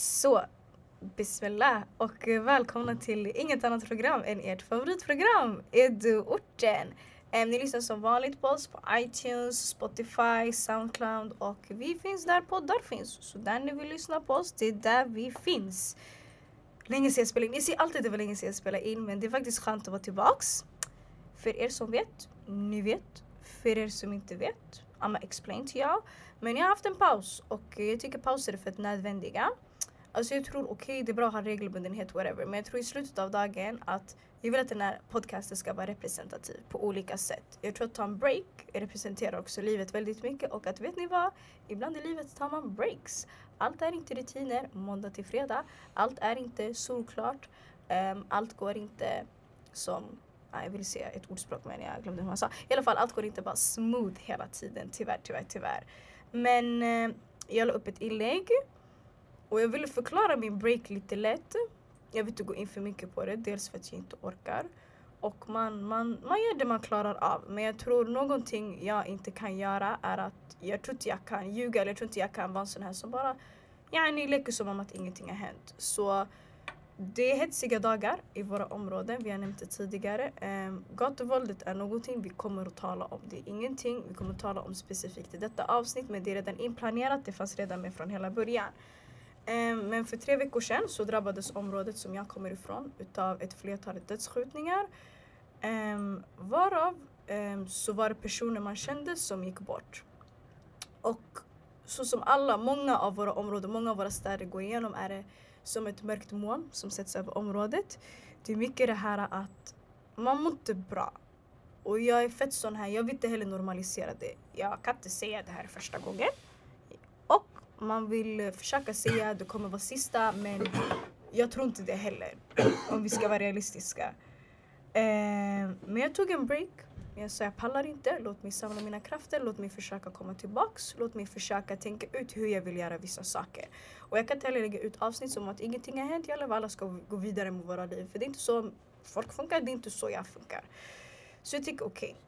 Så, bismillah och välkomna till inget annat program än ert favoritprogram, Eduorten! Ehm, ni lyssnar som vanligt på oss på iTunes, Spotify, Soundcloud och vi finns där poddar finns. Så där ni vill lyssna på oss, det är där vi finns. Länge sedan jag spelade in. Jag säger alltid att det var länge sedan jag spelade in men det är faktiskt skönt att vara tillbaks. För er som vet, ni vet. För er som inte vet, I'ma explain to you. Men jag har haft en paus och jag tycker pauser är fett nödvändiga. Alltså jag tror okej, okay, det är bra att ha regelbundenhet whatever. Men jag tror i slutet av dagen att jag vill att den här podcasten ska vara representativ på olika sätt. Jag tror att ta en break representerar också livet väldigt mycket och att vet ni vad? Ibland i livet tar man breaks. Allt är inte rutiner måndag till fredag. Allt är inte solklart. Um, allt går inte som jag vill säga ett ordspråk men jag glömde hur man sa. I alla fall allt går inte bara smooth hela tiden. Tyvärr, tyvärr, tyvärr. Men eh, jag la upp ett inlägg och jag ville förklara min break lite lätt. Jag vill inte gå in för mycket på det, dels för att jag inte orkar. Och man, man, man gör det man klarar av. Men jag tror någonting jag inte kan göra är att jag tror inte jag kan ljuga eller jag tror inte jag kan vara en sån här som bara Ni leker som om att ingenting har hänt. Så det är hetsiga dagar i våra områden, vi har nämnt det tidigare. Um, gatuvåldet är någonting vi kommer att tala om. Det är ingenting vi kommer att tala om specifikt i detta avsnitt men det är redan inplanerat, det fanns redan med från hela början. Ehm, men för tre veckor sedan så drabbades området som jag kommer ifrån utav ett flertal dödsskjutningar. Ehm, varav ehm, så var det personer man kände som gick bort. Och så som alla, många av våra områden, många av våra städer går igenom är det som ett mörkt moln som sätts över området. Det är mycket det här att man mår inte bra. Och jag är fett sån här, jag vill inte heller normalisera det. Jag kan inte säga det här första gången. Och man vill försöka säga att det kommer vara sista men jag tror inte det heller. Om vi ska vara realistiska. Eh, men jag tog en break jag sa jag pallar inte, låt mig samla mina krafter, låt mig försöka komma tillbaks, låt mig försöka tänka ut hur jag vill göra vissa saker. Och jag kan inte heller lägga ut avsnitt som att ingenting har hänt, jag alla ska gå vidare med våra liv. För det är inte så folk funkar, det är inte så jag funkar. Så jag tycker okej, okay,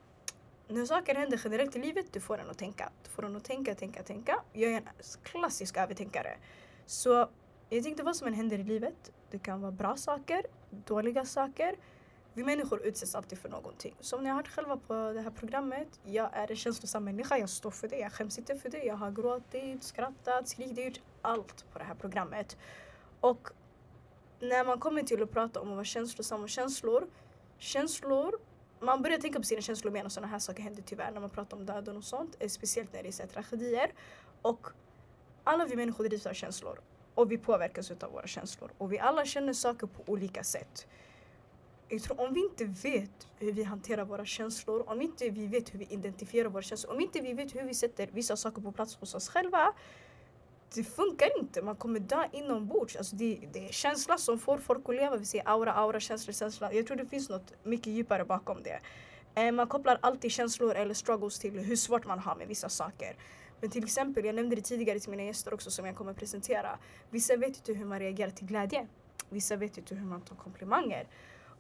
när saker händer generellt i livet, du får en att tänka. Du får en att tänka, tänka, tänka. Jag är en klassisk övertänkare. Så jag tänkte vad som än händer i livet, det kan vara bra saker, dåliga saker. Vi människor utsätts alltid för någonting. Som ni har hört själva på det här programmet, jag är en känslosam människa, jag står för det, jag skäms inte för det. Jag har gråtit, skrattat, skrikit, gjort allt på det här programmet. Och när man kommer till att prata om att vara känslosam och känslor, känslor man börjar tänka på sina känslor mer när sådana här saker händer tyvärr när man pratar om döden och sånt. Eh, speciellt när det är tragedier. Och alla vi människor drivs av känslor. Och vi påverkas av våra känslor. Och vi alla känner saker på olika sätt jag tror om vi inte vet hur vi hanterar våra känslor, om inte vi vet hur vi identifierar våra känslor, om inte vi vet hur vi sätter vissa saker på plats hos oss själva. Det funkar inte, man kommer dö inombords. Alltså det, det är känsla som får folk att leva. Vi säger aura, aura, känsla, känsla. Jag tror det finns något mycket djupare bakom det. Eh, man kopplar alltid känslor eller struggles till hur svårt man har med vissa saker. Men till exempel, jag nämnde det tidigare till mina gäster också som jag kommer presentera. Vissa vet inte hur man reagerar till glädje. Vissa vet inte hur man tar komplimanger.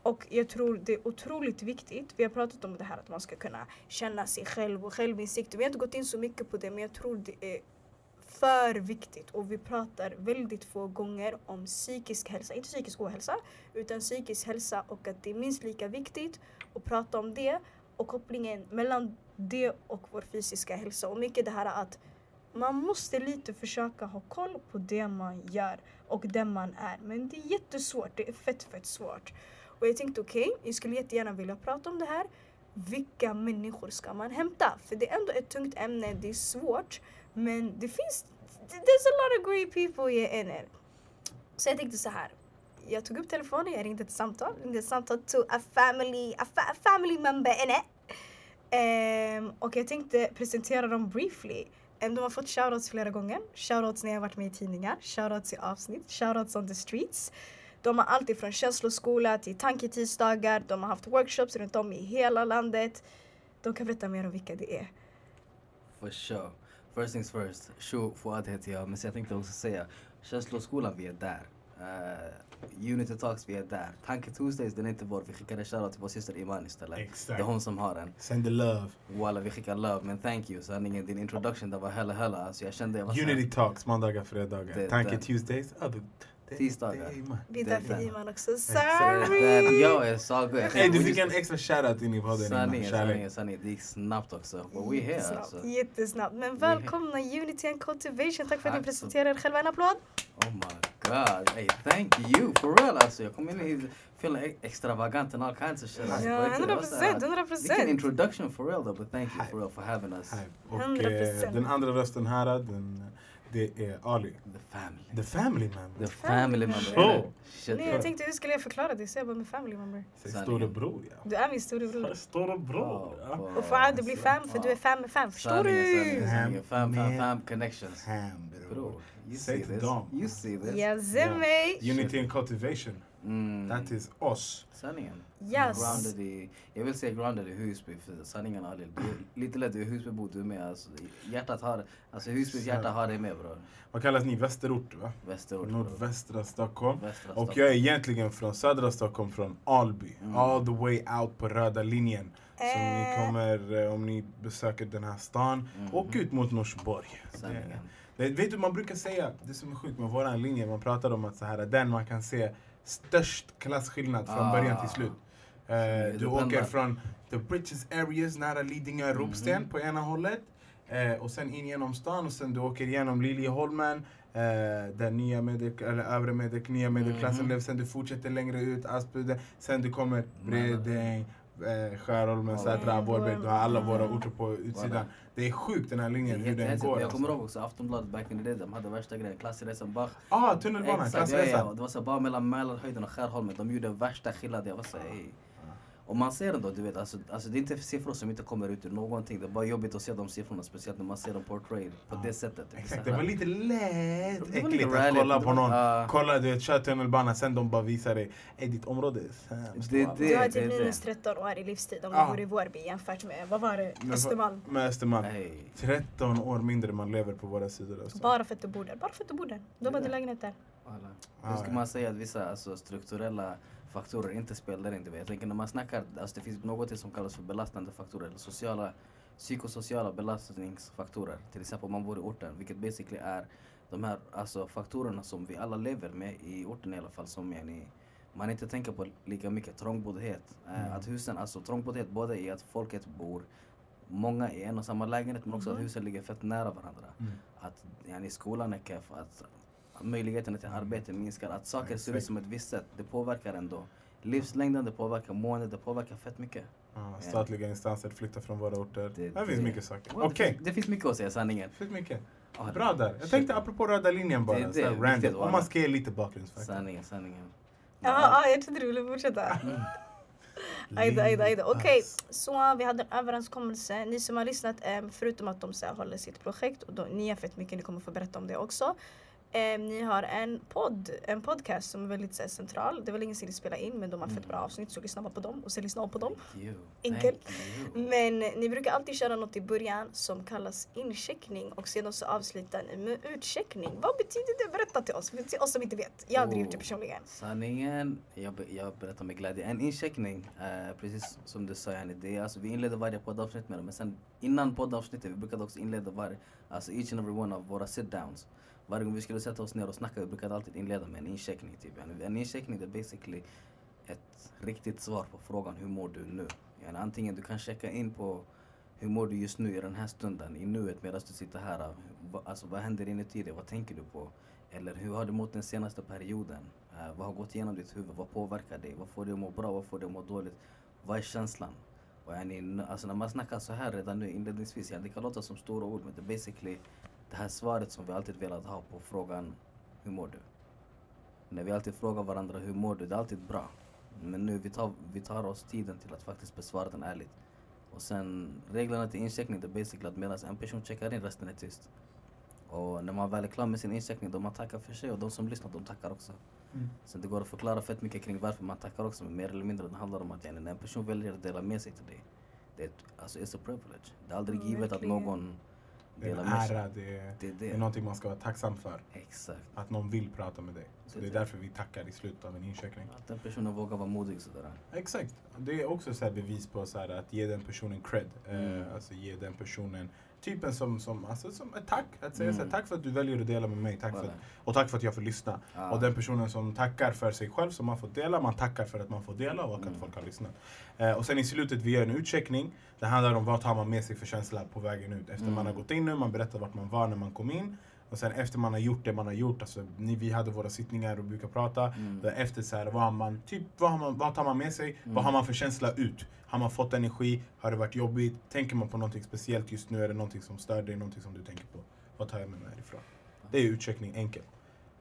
Och jag tror det är otroligt viktigt. Vi har pratat om det här att man ska kunna känna sig själv och självinsikt. Vi har inte gått in så mycket på det men jag tror det är för viktigt och vi pratar väldigt få gånger om psykisk hälsa, inte psykisk ohälsa utan psykisk hälsa och att det är minst lika viktigt att prata om det och kopplingen mellan det och vår fysiska hälsa och mycket det här att man måste lite försöka ha koll på det man gör och den man är men det är jättesvårt, det är fett fett svårt. Och jag tänkte okej, okay, jag skulle jättegärna vilja prata om det här. Vilka människor ska man hämta? För det är ändå ett tungt ämne, det är svårt. Men det finns, there's a lot of great people in it. Så jag tänkte så här. Jag tog upp telefonen, jag ringde ett samtal. Ringde ett samtal to a family, a, fa a family member in it. Um, och jag tänkte presentera dem briefly. Um, de har fått shoutouts flera gånger. Shoutouts när jag varit med i tidningar, shoutouts i avsnitt, shoutouts on the streets. De har allt ifrån känsloskola till tanketisdagar. De har haft workshops runt om i hela landet. De kan berätta mer om vilka det är. For sure. First things first. Shu Fouad heter jag. Men jag tänkte också säga, känsloskolan, vi är där. Uh, Unity Talks, vi är där. Tanke Tuesdays, den är inte vår. Vi skickar en shoutout till vår syster Iman istället. Exakt. Det är hon som har den. Send the love. Walla, vi skickar love. Men thank you. Sanningen, din introduction, det var hella hella. Alltså jag kände jag var Unity Talks, måndagar, fredagar. Tanke Tuesdays. Tisdagar. Vi där för Iman också. Sorry! Jag är så good. Hey, du fick en extra shoutout in i podden. Sanningen, sanningen. Det gick snabbt också. But we here Jättesnabbt, alltså. jättesnabbt. Men välkomna Unity and Cultivation. Tack för att ni presenterar er själva. En applåd! Oh my god. Hey, thank you. For real alltså. Jag kom in hit feeling extravagant and all kinds of shit. Alltså, Ja, på riktigt, det var så här- 100%, 100%. Vilken introduction for real though. But thank you for real for having us. Hi. Och 100%. eh, den andra rösten här, den, det är Ali. The family. The family member. The family member. Oh. Shit. Nej, jag tänkte hur skulle jag förklara det? Så jag bara med family member. Storebror ja. Du är min storebror. Storebror Oh, ja. Och Fouad, du blir fam för du är fam med fam. Förstår du? Fam, fam, Man. fam connections. Ham Bro, bror. you Säg see till this. dem. You see this. Mig. Unity and cultivation. Mm. That is us. Sanningen. Yes. Grounded i, jag vill säga grounded i Husby för sanningen Ali. Det är lite lätt, Husbybo du med. Alltså, hjärtat har, alltså Husbys hjärta har dig med bror. Vad kallas ni? Västerort va? Västerort. Nordvästra Stockholm. Västra Och Stockholm. jag är egentligen från södra Stockholm, från Alby. Mm. All the way out på röda linjen. Så ni Eh. kommer, eh, om ni besöker den här stan, Mhm. åk ut mot Norsborg. Sanningen. Det, vet du, man brukar säga, det som är sjukt med våran linje, man pratar om att så här, den man kan se störst klasskillnad från Ah. början till slut. Det du åker från the richest areas nära Lidingö, Ropsten Mhm. på ena hållet. Eh, och sen in genom stan och sen du åker igenom Liljeholmen. Eh, där nya medel, eller övre medel, nya medelklassen Mhm. lever. Sen du fortsätter längre ut, Aspudden. Sen du kommer Bredäng, eh, Skärholmen. Sätra, Vårberg. Du har alla våra orter på utsidan. Det är sjukt den här linjen, hur den går. Jag kommer alltså. ihåg också Aftonbladet back in the day, de hade värsta grejen. Klassresan Bach. Ah, tunnelbanan, Exakt, ja, ja, klassresan. Det var så bara mellan Mälarhöjden och Skärholmen. De gjorde värsta skillnaden. Jag var så. Och man ser ändå, du vet, alltså, alltså det är inte siffror som inte kommer ut ur någonting. Det är bara jobbigt att se de siffrorna, speciellt när man ser dem portrayed på det sättet. Så Exakt, det var lite lätt var lite äckligt att rally, kolla på någon. ja. Kolla, du vet, kör tunnelbana, sen de bara visar dig. Ey, ditt område är sämst. Det är walla." det. Du har typ det. minus 13 år i livstid om du Ah. bor i Vårby jämfört med, vad var det, Östermalm. Med Östermalm. Ey. 13 år mindre man lever på våra sidor. Alltså. Bara för att du bor där. Bara för att du bor där. Din där. lägenhet där. Hur ska man säga att vissa alltså, strukturella faktorer inte spelar in? Jag tänker när man snackar, alltså, det finns något som kallas för belastande faktorer, eller sociala, psykosociala belastningsfaktorer. Till exempel om man bor i orten, vilket basically är de här alltså, faktorerna som vi alla lever med i orten i alla fall. Som är ni, man inte tänker på lika mycket trångboddhet. Eh, Mm. Att husen, alltså trångboddhet både i att folket bor många i en och samma lägenhet men också att Mhm. husen ligger fett nära varandra. Mm. Att yani, skolan är keff, att möjligheterna till arbete minskar, att saker ser ut som ett visst sätt. Det påverkar ändå livslängden, det påverkar måendet, det påverkar fett mycket. Ja, statliga instanser flyttar från våra orter. Det- Det, finns det- mycket saker. Well, Okej, det, finns, det finns mycket att säga, sanningen. det finns mycket. Ah, Bra där. Jag tänkte apropå röda linjen bara, Det- det så här är viktigt, random. Om man ska ge lite bakgrundsfakta. Sanningen, sanningen. Ja, ah, jag trodde du ville fortsätta. Ajda, ajda, ajda. Okej, Nice. så vi hade en överenskommelse. Ni som har lyssnat, eh, förutom att de så här, håller sitt projekt, och då, ni har fett mycket, ni kommer få berätta om det också. Eh, ni har en podd, en podcast som är väldigt så här, central. Det var länge sedan ni spelade in men de har fett bra avsnitt så lyssna på dem och sen lyssna på dem. Enkelt. Men ni brukar alltid köra något i början som kallas incheckning och sedan så avslutar ni med utcheckning. Vad betyder det? Berätta till oss, till oss som inte vet. Jag har aldrig gjort det Oh, personligen. Sanningen, jag, jag berättar med glädje. En incheckning, eh, precis som du sa yani, det är, alltså, vi inleder varje poddavsnitt med det. Men sen innan poddavsnittet, vi brukade också inleda varje, alltså each and every one av våra sit-downs. Varje gång vi skulle sätta oss ner och snacka, vi brukade alltid inleda med en incheckning. Typ. En incheckning det är basically ett riktigt svar på frågan hur mår du nu? Yani, antingen du kan checka in på hur mår du just nu i den här stunden, i nuet medan du sitter här. Alltså vad händer inuti dig? Vad tänker du på? Eller hur har du mått den senaste perioden? Uh, vad har gått igenom ditt huvud? Vad påverkar dig? Vad får dig att må bra? Vad får dig att må dåligt? Vad är känslan? Och yani, alltså när man snackar så här redan nu inledningsvis, ja, det kan låta som stora ord men det är basically det här svaret som vi alltid velat ha på frågan hur mår du? När vi alltid frågar varandra hur mår du? Det är alltid bra. Men nu vi tar, vi tar oss tiden till att faktiskt besvara den ärligt. Och sen reglerna till incheckning det är basically att medan en person checkar in resten är tyst. Och när man väl är klar med sin incheckning då man tackar för sig och de som lyssnar de tackar också. Mm. Så det går att förklara fett mycket kring varför man tackar också men mer eller mindre det handlar om att när en person väljer att dela med sig till dig. Det är, ett- alltså it's a privilege. Det är aldrig Mm, givet verkligen. att någon Det är en ära, det är, Det är det är det. någonting man ska vara tacksam för. Exakt. Att någon vill prata med dig. Så Det det är är det. därför vi tackar i slutet av en incheckning. Att den personen vågar vara modig sådär. Exakt. Det är också så bevis på så att ge den personen cred. Mm. Eh, alltså ge den personen typen som, som, alltså, som ett tack. Att säga så här, Mm. tack för att du väljer att dela med mig. Tack för att, och tack för att jag får lyssna. Ja. Och den personen som tackar för sig själv som har fått dela, man tackar för att man får dela och att Mm. folk har lyssnat. Eh, och sen i slutet vi gör en utcheckning. Det handlar om vad tar man med sig för känsla på vägen ut. Efter Mm. man har gått in nu, man berättar vart man var när man kom in. Och sen efter man har gjort det man har gjort, alltså ni, vi hade våra sittningar och brukar prata. Mm. Efter så här, vad, har man, typ, vad, har man, vad tar man med sig? Mm. Vad har man för känsla ut? Har man fått energi? Har det varit jobbigt? Tänker man på någonting speciellt just nu? Är det någonting som stör dig? Någonting som du tänker på? Vad tar jag med mig härifrån? Det är utcheckning, enkelt.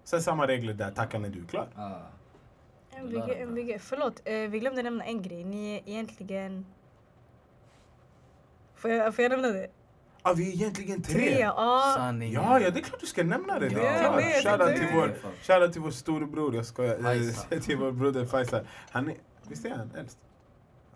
Sen samma regler där, tacka när du är klar. Ah. MVG, MVG. Förlåt, eh, vi glömde nämna en grej. Ni är egentligen... Får jag, får jag nämna det? Ah, vi är egentligen tre! Tre, ja. Sanningen. Ja, ja, det är klart du ska nämna det. Det Ja, är jag klart. vet, Shoutout jag till vår, shoutout till vår storebror, jag skojar. Eh, till vår broder Faisal. Han är, visst är han äldst?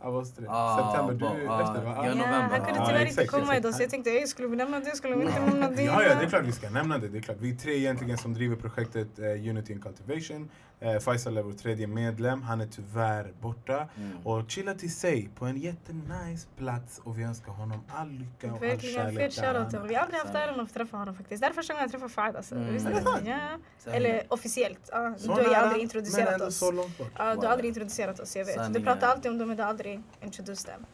Av oss tre? Ah, September, du är ba- ah, efter va? ja, Ja, november. han kunde Ja, tyvärr inte komma idag så jag tänkte, "Ey, skulle vi nämna det? Skulle vi inte nämna det? Ja, ja, det är klart vi ska nämna det. det är klart. Vi är tre egentligen som driver projektet eh, Unity and Cultivation. Eh, Faisal är vår tredje medlem. Han är tyvärr borta. Mm. Och chillar till sig på en jättenice plats och vi önskar honom all lycka och all kärlek. fet där shoutout till honom. Vi har aldrig haft äran att träffa honom faktiskt. Det är första gången jag träffar Fahad alltså. Mm. Sant? Ja. Eller officiellt. Ja, Så du har ju aldrig Men introducerat oss. så långt bort. Ja, du har aldrig introducerat oss, jag vet. Du pratar alltid om dem men du har aldrig introducerat dem.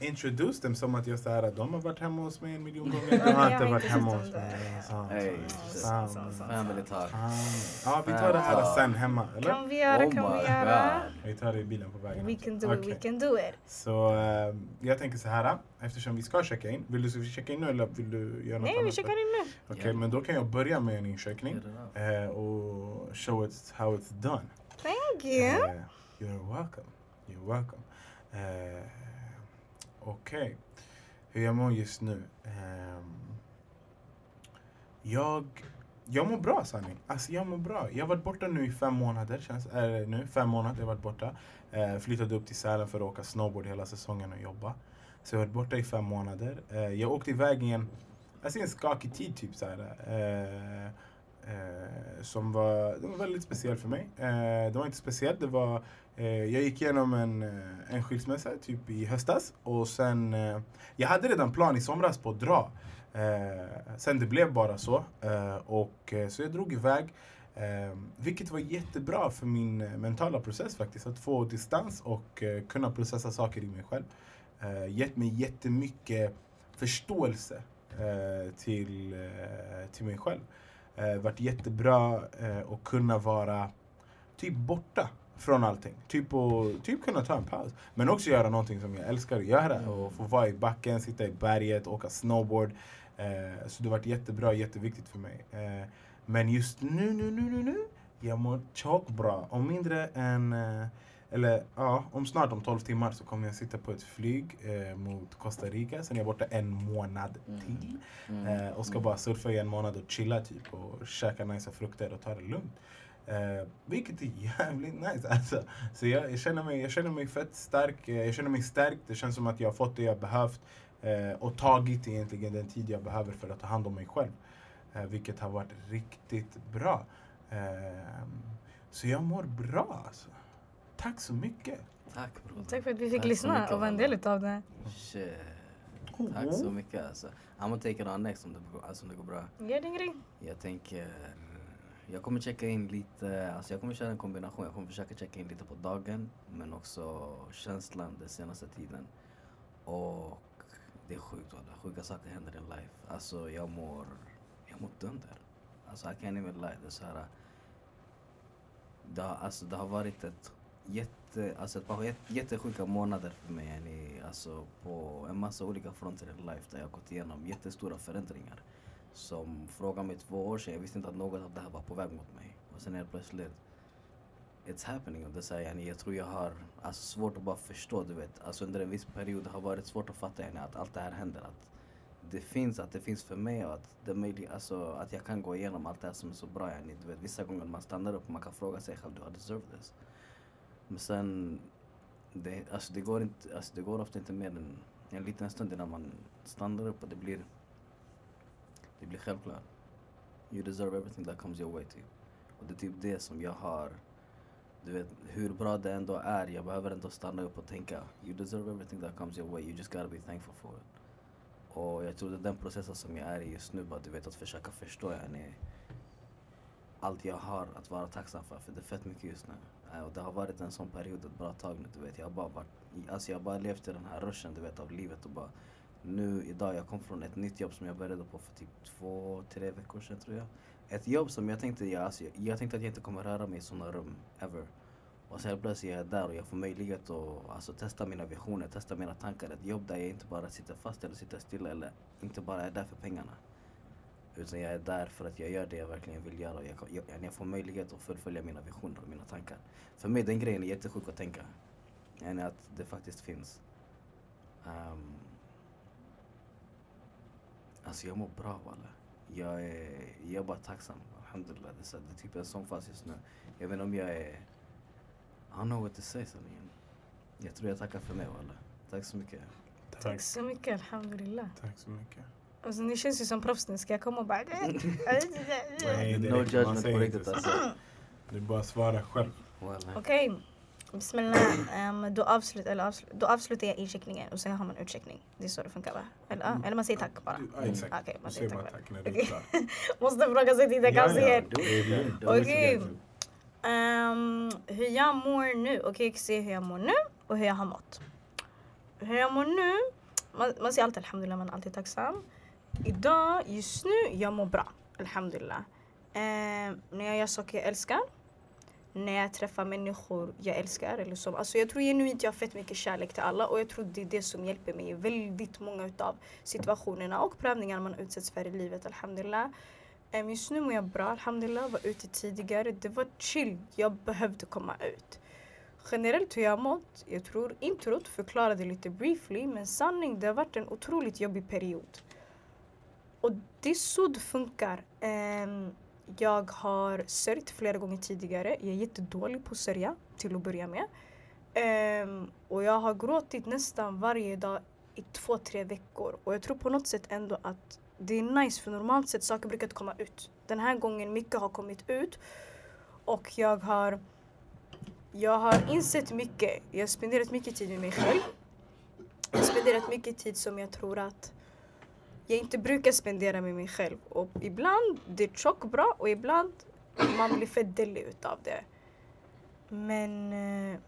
I introduced them som att jag så här, de har varit hemma hos mig en miljon gånger. De har inte varit hemma hos mig. Family talk. Ja, vi tar det här sen hemma, eller? Kan vi göra, Oh kan vi my göra? Vi tar det i bilen på vägen. We can do it, we can do it. Så eh, jag tänker så här, eftersom vi ska checka in. Vill du checka in nu eller vill du göra något Nej, vi checkar in nu. Okej, men då kan jag börja med en incheckning eh, och show it how it's done. Thank you. Eh, you're welcome. You're welcome. Okej. Okej, hur jag mår just nu? Ehm, jag, jag mår bra sanning. Alltså jag mår bra. Jag har varit borta nu i fem månader. Känns, äh, nu, fem månader jag varit borta. Eh, flyttade upp till Sälen för att åka snowboard hela säsongen och jobba. Så jag har varit borta i fem månader. Eh, jag åkte iväg i en, alltså en skakig tid typ så här. Eh, eh, som var, det var väldigt speciell för mig. Eh, det var inte speciellt, det var eh, jag gick igenom en, eh, en skilsmässa typ i höstas och sen eh, jag hade redan plan i somras på att dra. Eh, sen det blev bara så eh, och eh, så jag drog iväg. Eh, vilket var jättebra för min eh, mentala process faktiskt. Att få distans och eh, kunna processa saker i mig själv. Eh, gett mig jättemycket förståelse eh, till, eh, till mig själv. Eh, varit jättebra eh, att kunna vara typ borta från allting. Typ, och, typ kunna ta en paus. Men också göra någonting som jag älskar att göra. Mm. Och få vara i backen, sitta i berget, åka snowboard. Eh, så det har varit jättebra, jätteviktigt för mig. Eh, men just nu, nu, nu, nu, nu. Jag mår tjockbra. Om mindre än... Eh, eller ja, om snart om 12 timmar så kommer jag sitta på ett flyg eh, mot Costa Rica. Sen är jag borta en månad Mm. till. Mm. Eh, och ska bara surfa i en månad och chilla typ och käka nice frukter och ta det lugnt. Eh, vilket är jävligt nice alltså. Så jag, jag, känner mig, jag känner mig fett stark, eh, jag känner mig stärkt. Det känns som att jag har fått det jag behövt. Eh, och tagit egentligen den tid jag behöver för att ta hand om mig själv. Eh, vilket har varit riktigt bra. Eh, så jag mår bra alltså. Tack så mycket. Tack bror. Tack för att vi fick Tack lyssna mycket, och vara en del utav det. Shit. Tack så mycket alltså. I'm gonna take it on next om det, alltså, om det går bra. Gör din grej. Jag tänker, jag kommer checka in lite, alltså jag kommer köra en kombination. Jag kommer försöka checka in lite på dagen men också känslan den senaste tiden. Och det är sjukt walla, sjuka saker händer i life. Alltså jag mår, jag mår dunder. Alltså I can't even lie. Det är så här, det har, alltså, det har varit ett jätte, alltså ett par jätte, jättesjuka månader för mig. yani, Alltså på en massa olika fronter i life där jag har gått igenom jättestora förändringar. Som frågade mig två år sedan, jag visste inte att något av det här var på väg mot mig. Och sen helt plötsligt, it's happening. Och det säger yani, jag tror jag har alltså, svårt att bara förstå, du vet. Alltså under en viss period har det varit svårt att fatta yani, att allt det här händer. Att det finns, att det finns för mig och att, det är möjligt, alltså, att jag kan gå igenom allt det här som är så bra. Yani, du vet, vissa gånger man stannar upp och man kan fråga sig själv, do I deserve this? Men sen, det, alltså, det, går inte, alltså, det går ofta inte mer än en liten stund innan man stannar upp och det blir det blir självklart. You deserve everything that comes your way typ. Och det är typ det som jag har. Du vet, hur bra det ändå är, jag behöver ändå stanna upp och tänka. You deserve everything that comes your way, you just gotta be thankful for it. Och jag tror det är den processen som jag är i just nu, bara du vet att försöka förstå yani, allt jag har att vara tacksam för, för det är fett mycket just nu. Eh, och det har varit en sån period ett bra tag nu, du vet. Jag har bara varit, alltså jag har bara levt i den här rushen, du vet, av livet och bara nu idag, jag kom från ett nytt jobb som jag började på för typ två, tre veckor sedan tror jag. Ett jobb som jag tänkte, jag, alltså, jag, jag tänkte att jag inte kommer röra mig i sådana rum ever. Och sen plötsligt är jag där och jag får möjlighet att alltså, testa mina visioner, testa mina tankar. Ett jobb där jag inte bara sitter fast eller sitter stilla eller inte bara är där för pengarna. Utan jag är där för att jag gör det jag verkligen vill göra. och Jag, jag, jag, får möjlighet att fullfölja mina visioner och mina tankar. För mig den grejen är jättesjuk att tänka. Än att det faktiskt finns. Um, alltså jag mår bra walla. Jag är, jag är bara tacksam. Alhamdulillah. Det är, det är typ en sån fas just nu. Jag vet inte om jag är... I don't know what to say sanningen. Jag tror jag tackar för mig walla. Tack så mycket. Tack så mycket, alhamdulillah. Tack så mycket. Alltså, ni känns ju som proffs nu. Ska jag komma och bara... Nej, no judgment på riktigt så. alltså. Det är bara att svara själv. Okej. Bismillah. Um, då, avslut, eller avslut, då avslutar jag incheckningen och sen har man utcheckning. Det är så det funkar va? Eller, ah, eller man säger tack bara. Ja, exakt. Okej, man Du säger tack. tack när du klar. Måste fråga sig till det kanske igen. Man. Okej. hur jag mår nu. Okej, jag ska se hur jag mår nu och hur jag har mått. Hur jag mår nu. Man, man säger alltid alhamdulillah, man är alltid tacksam. Idag, just nu, jag mår bra. Alhamdulillah. Ehm, när jag gör saker jag älskar. När jag träffar människor jag älskar. Eller som, alltså jag tror genuint jag har fett mycket kärlek till alla och jag tror det är det som hjälper mig i väldigt många utav situationerna och prövningarna man utsätts för i livet. Alhamdulillah. Um, Just nu mår jag bra, alhamdulillah. Var ute tidigare. Det var chill. Jag behövde komma ut. Generellt hur jag har mått, jag tror introt förklarade lite briefly men sanning, det har varit en otroligt jobbig period. Och det är så det funkar. Um, jag har sörjt flera gånger tidigare. Jag är jättedålig på att sörja till att börja med. Um, och jag har gråtit nästan varje dag i två, tre veckor. Och jag tror på något sätt ändå att det är nice för normalt sett saker brukar inte komma ut. Den här gången mycket har kommit ut. Och jag har jag har insett mycket. Jag har spenderat mycket tid med mig själv. Jag har spenderat mycket tid som jag tror att jag inte brukar spendera med mig själv. Och ibland det är tjock bra och ibland man blir fett dellig utav det. Men eh,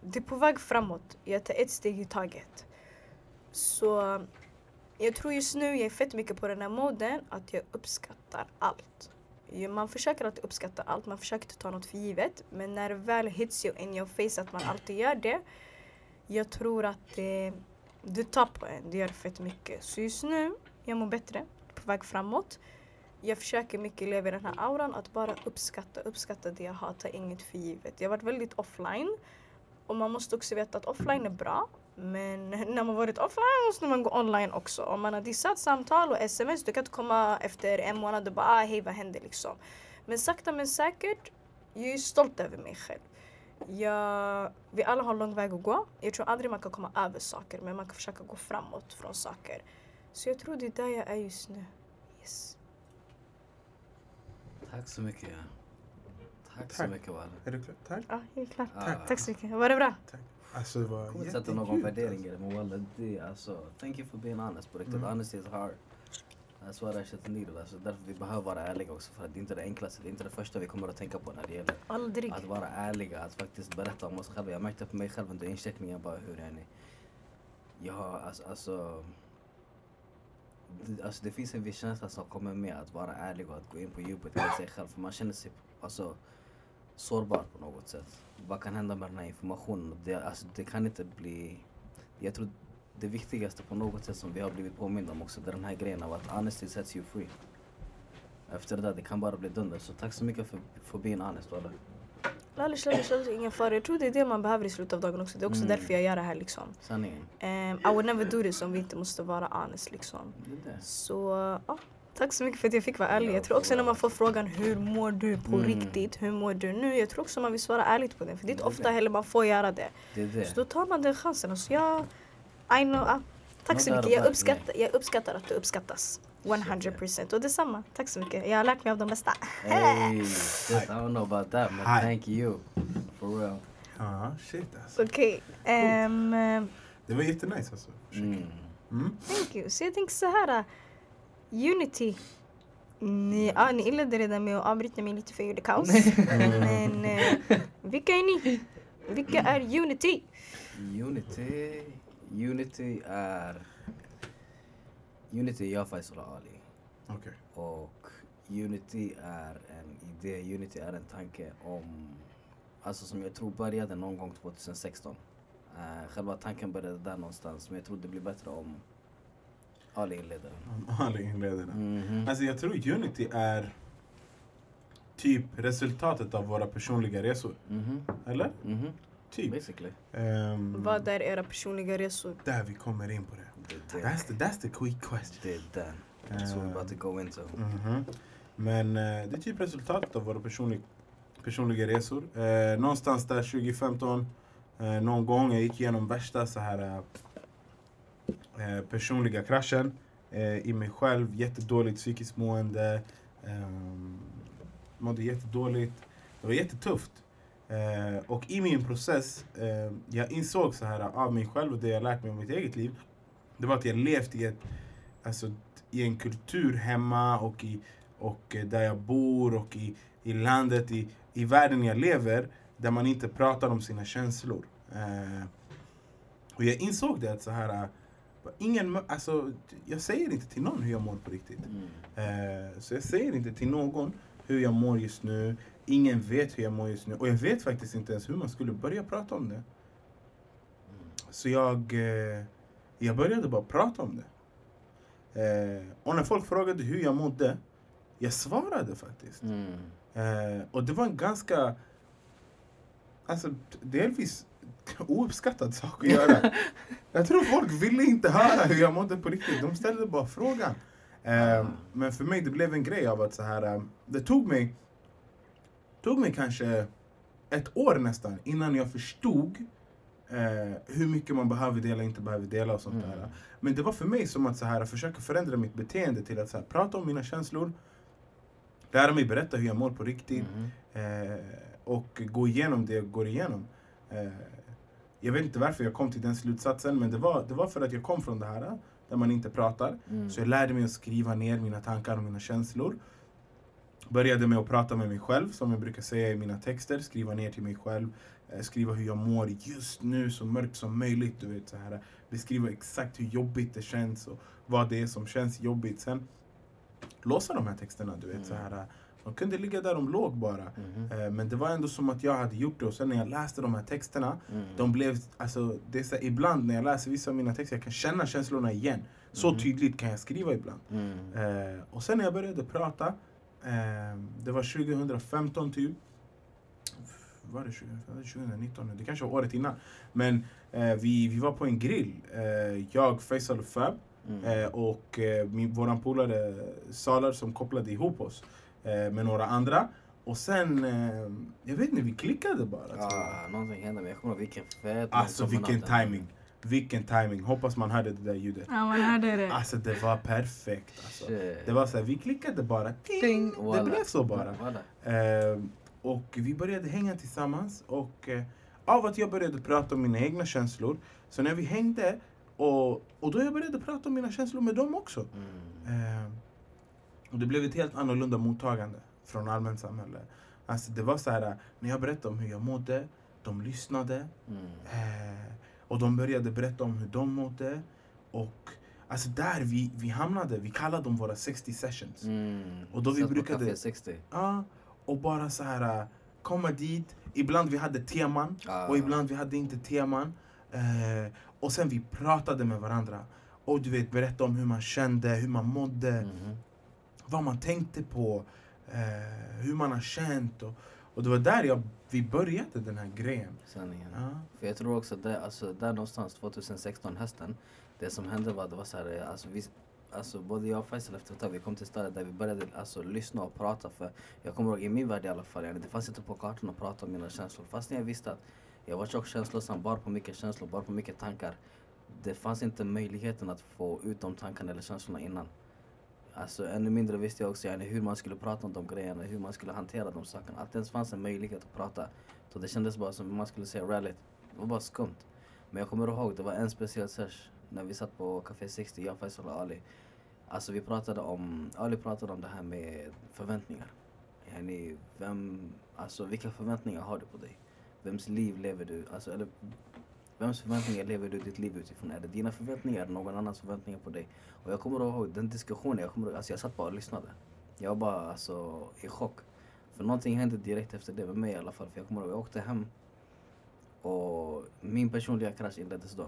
det är på väg framåt. Jag tar ett steg i taget. Så jag tror just nu jag är fett mycket på den här moden att jag uppskattar allt. Man försöker alltid uppskatta allt, man försöker inte ta något för givet. Men när det väl hits you in your face att man alltid gör det. Jag tror att det, det tar på en, det gör fett mycket. Så just nu, jag mår bättre, på väg framåt. Jag försöker mycket leva i den här auran att bara uppskatta, uppskatta det jag har, ta inget för givet. Jag har varit väldigt offline. Och man måste också veta att offline är bra. Men när man varit offline måste man gå online också. Om man har dissat samtal och sms, du kan inte komma efter en månad och bara ah, hej vad hände liksom. Men sakta men säkert, jag är stolt över mig själv. Jag, vi alla har lång väg att gå. Jag tror aldrig man kan komma över saker men man kan försöka gå framåt från saker. Så jag tror det är där jag är just nu. Yes. Tack så mycket. Tack så Tack. mycket Walla. Är du klar? Tack. Ja, jag är klar. Ah. Tack så mycket. Var det bra? Alltså det var Jag kommer inte sätta någon jättekul, värdering i alltså. det men walla det är alltså Thank you for being honest på riktigt. Mm. Honesty is hard. Should need. Alltså, därför vi behöver vara ärliga också för att det är inte det enklaste. Det är inte det första vi kommer att tänka på när det gäller Aldrig. att vara ärliga. Att faktiskt berätta om oss själva. Jag märkte på mig själv under incheckningen bara hur är ni. Jag har alltså, alltså det, alltså det finns en viss känsla som kommer med att vara ärlig och att gå in på djupet med sig själv. För man känner sig alltså, sårbar på något sätt. Vad kan hända med den här informationen? Det, alltså, det kan inte bli... Jag tror det viktigaste på något sätt som vi har blivit påminna om också, det är den här grejen av att honesty sets you free. Efter det där, det kan bara bli dunder. Så tack så mycket för, för being honest walla. Lallish, lallish, lallish, ingen fara. Jag tror det är det man behöver i slutet av dagen också. Det är också Mm. därför jag gör det här liksom. Sanningen. Um, I would never do this om vi inte måste vara honest liksom. Det det. Så ja, tack så mycket för att jag fick vara ärlig. Ja, Jag tror också när man får frågan hur mår du på Mm. riktigt? Hur mår du nu? Jag tror också man vill svara ärligt på det. För det är inte Det ofta det. heller man får göra det. Det är Så det. då tar man den chansen. Alltså jag, I know, ah, tack så mycket. Jag uppskattar, jag uppskattar att du uppskattas. 100% och detsamma. Tack så mycket. Jag har lärt mig av de bästa. Hey, I don't know about that man. Hi. Thank you. For real. Ja, shit alltså. Okej. ehm, Det var jättenice alltså. Mm. Mm. thank you. Så jag tänker så här. uh, Unity. Ni, ja, ni inledde redan med att avbryta mig lite för jag gjorde kaos. Men eh, vilka är ni? Vilka är Unity? Unity. Unity är... Unity är jag Faisal Ali. Okej. Och Unity är en idé, Unity är en tanke om, alltså som jag tror började någon gång 2016. Uh, själva tanken började där någonstans men jag tror det blir bättre om Ali inleder den. Ali inleder den. Mhm. Alltså jag tror Unity är typ resultatet av våra personliga resor. Mhm. Eller? Mhm. Typ. Basically. Ehm, Vad är era personliga resor? Där vi kommer in på det. Det är det. That's the, that's the quick question. Det är den. That's what we're about to go into. Mhm. Men eh, det är typ resultatet av våra personliga, personliga resor. Eh, någonstans där 2015, eh, någon gång jag gick igenom värsta så här personliga kraschen i mig själv. Jättedåligt psykiskt mående. Um, mådde jättedåligt. Det var jättetufft. Eh, och i min process, eh, jag insåg så här av mig själv och det jag lärt mig om mitt eget liv. Det var att jag levt i ett, alltså i en kultur hemma och, i, och eh, där jag bor och i, i landet, i, i världen jag lever, där man inte pratar om sina känslor. Eh, och jag insåg det att så här, ingen, alltså, jag säger inte till någon hur jag mår på riktigt. Mm. Eh, så jag säger inte till någon hur jag mår just nu. Ingen vet hur jag mår just nu. Och jag vet faktiskt inte ens hur man skulle börja prata om det. Så jag, eh, jag började bara prata om det. Eh, och när folk frågade hur jag mådde, jag svarade faktiskt. Mm. Eh, och det var en ganska, alltså delvis ouppskattad sak att göra. jag tror folk ville inte höra hur jag mådde på riktigt. De ställde bara frågan. Eh, men för mig det blev en grej av att så här, det tog mig, tog mig kanske ett år nästan innan jag förstod eh, hur mycket man behöver dela och inte behöver dela och sånt Mm. där. Men det var för mig som att så här, försöka förändra mitt beteende till att så här, prata om mina känslor, lära mig berätta hur jag mår på riktigt Mhm. eh, och gå igenom det jag går igenom. Eh, jag vet inte varför jag kom till den slutsatsen men det var, det var för att jag kom från det här där man inte pratar. Mm. Så jag lärde mig att skriva ner mina tankar och mina känslor. Började med att prata med mig själv, som jag brukar säga i mina texter. Skriva ner till mig själv. eh, Skriva hur jag mår just nu, så mörkt som möjligt. Du vet, så här. Beskriva exakt hur jobbigt det känns och vad det är som känns jobbigt. Sen låsa de här texterna, du vet. Så här. De kunde ligga där de låg bara. Eh, Men det var ändå som att jag hade gjort det. Och sen när jag läste de här texterna Mm. de blev, alltså, det är så här, ibland när jag läser vissa av mina texter, jag kan känna känslorna igen. Så Mhm. tydligt kan jag skriva ibland. Mm. Eh, och sen när jag började prata, det var 2015 typ. Var det 2015? 2019? Det kanske var året innan. Men eh, vi, vi var på en grill. Eh, jag, Faisal och Fab Mm. eh, och min, våran polare Salar som kopplade ihop oss med några andra. Och sen, jag vet inte, vi klickade bara. jag. Ah, någonting hände men jag kommer ihåg vilken fet Alltså vilken timing. Vilken timing. Hoppas man hörde det där ljudet. Ja, man hörde det. Alltså det var perfekt. Alltså. Shit. Det var så här, vi klickade bara. Ting, det blev så bara. Ehm, och vi började hänga tillsammans. Och eh, av att jag började prata om mina egna känslor. Så när vi hängde och, och då jag började prata om mina känslor med dem också. Mm. Ehm, och det blev ett helt annorlunda mottagande från allmänt samhälle. Alltså det var så här, när jag berättade om hur jag mådde, de lyssnade. Mm. Eh, och de började berätta om hur de mådde. Och alltså där vi, vi hamnade, vi kallade dem våra 60 sessions. Mm. Och då vi brukade- Café 60. Ja, och bara så här äh, komma dit. Ibland vi hade teman Ah. och ibland vi hade inte teman. Eh, och sen vi pratade med varandra. Och du vet, berätta om hur man kände, hur man mådde, Mhm. vad man tänkte på, eh, hur man har känt. Och, och det var där jag, vi började den här grejen. Sanningen. Ja. För jag tror också att det, alltså, där någonstans 2016 hösten, det som hände var det var så här, alltså, vi, alltså både jag och Faisal efter ett tag, vi kom till stadiet där vi började alltså, lyssna och prata. För jag kommer ihåg i min värld i alla fall, det fanns inte på kartan att prata om mina känslor. Fast jag visste att jag var tjock känslosam, bar på mycket känslor, bar på mycket tankar. Det fanns inte möjligheten att få ut de tankarna eller känslorna innan. Alltså ännu mindre visste jag också yani, hur man skulle prata om de grejerna, hur man skulle hantera de sakerna. Att det ens fanns en möjlighet att prata. Så det kändes bara som man skulle säga rallyt. Det var bara skumt. Men jag kommer ihåg, det var en speciell sesh när vi satt på Café 60, jag, Faisal och Ali. Alltså vi pratade om, Ali pratade om det här med förväntningar. Yani, vem, alltså vilka förväntningar har du på dig? Vems liv lever du, alltså eller Vems förväntningar lever du ditt liv utifrån? Är det dina förväntningar eller någon annans förväntningar på dig? Och jag kommer ihåg den diskussionen, jag, kommer, ihåg- alltså jag satt bara och lyssnade. Jag var bara alltså, i chock. För någonting hände direkt efter det med mig i alla fall. För jag kommer ihåg, jag åkte hem och min personliga krasch inleddes då.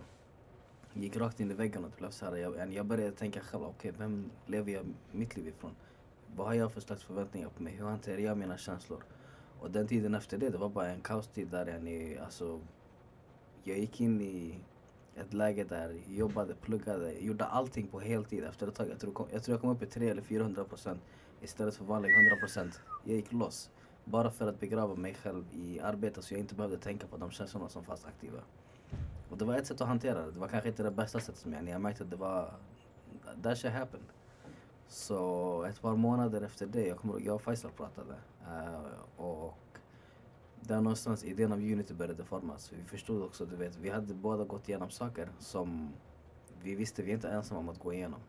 Gick rakt in i väggen och det blev så här, jag, jag började tänka själv, okej vem lever jag mitt liv ifrån? Vad har jag för slags förväntningar på mig? Hur hanterar jag mina känslor? Och den tiden efter det, det var bara en kaostid där jag, alltså, jag gick in i ett läge där jag jobbade, pluggade, gjorde allting på heltid efter ett tag. Jag tror, kom, jag, tror jag kom upp i 300 eller 400 procent istället för vanliga 100 procent. Jag gick loss. Bara för att begrava mig själv i arbetet så jag inte behövde tänka på de känslorna som fanns aktiva. Och det var ett sätt att hantera det. Det var kanske inte det bästa sättet som jag, jag märkte att det var... That shit happened. Så ett par månader efter det, jag kommer ihåg, jag och Faisal pratade. Uh, och där någonstans idén av Unity började formas. Vi förstod också, du vet, vi hade båda gått igenom saker som vi visste vi är inte ensamma om att gå igenom.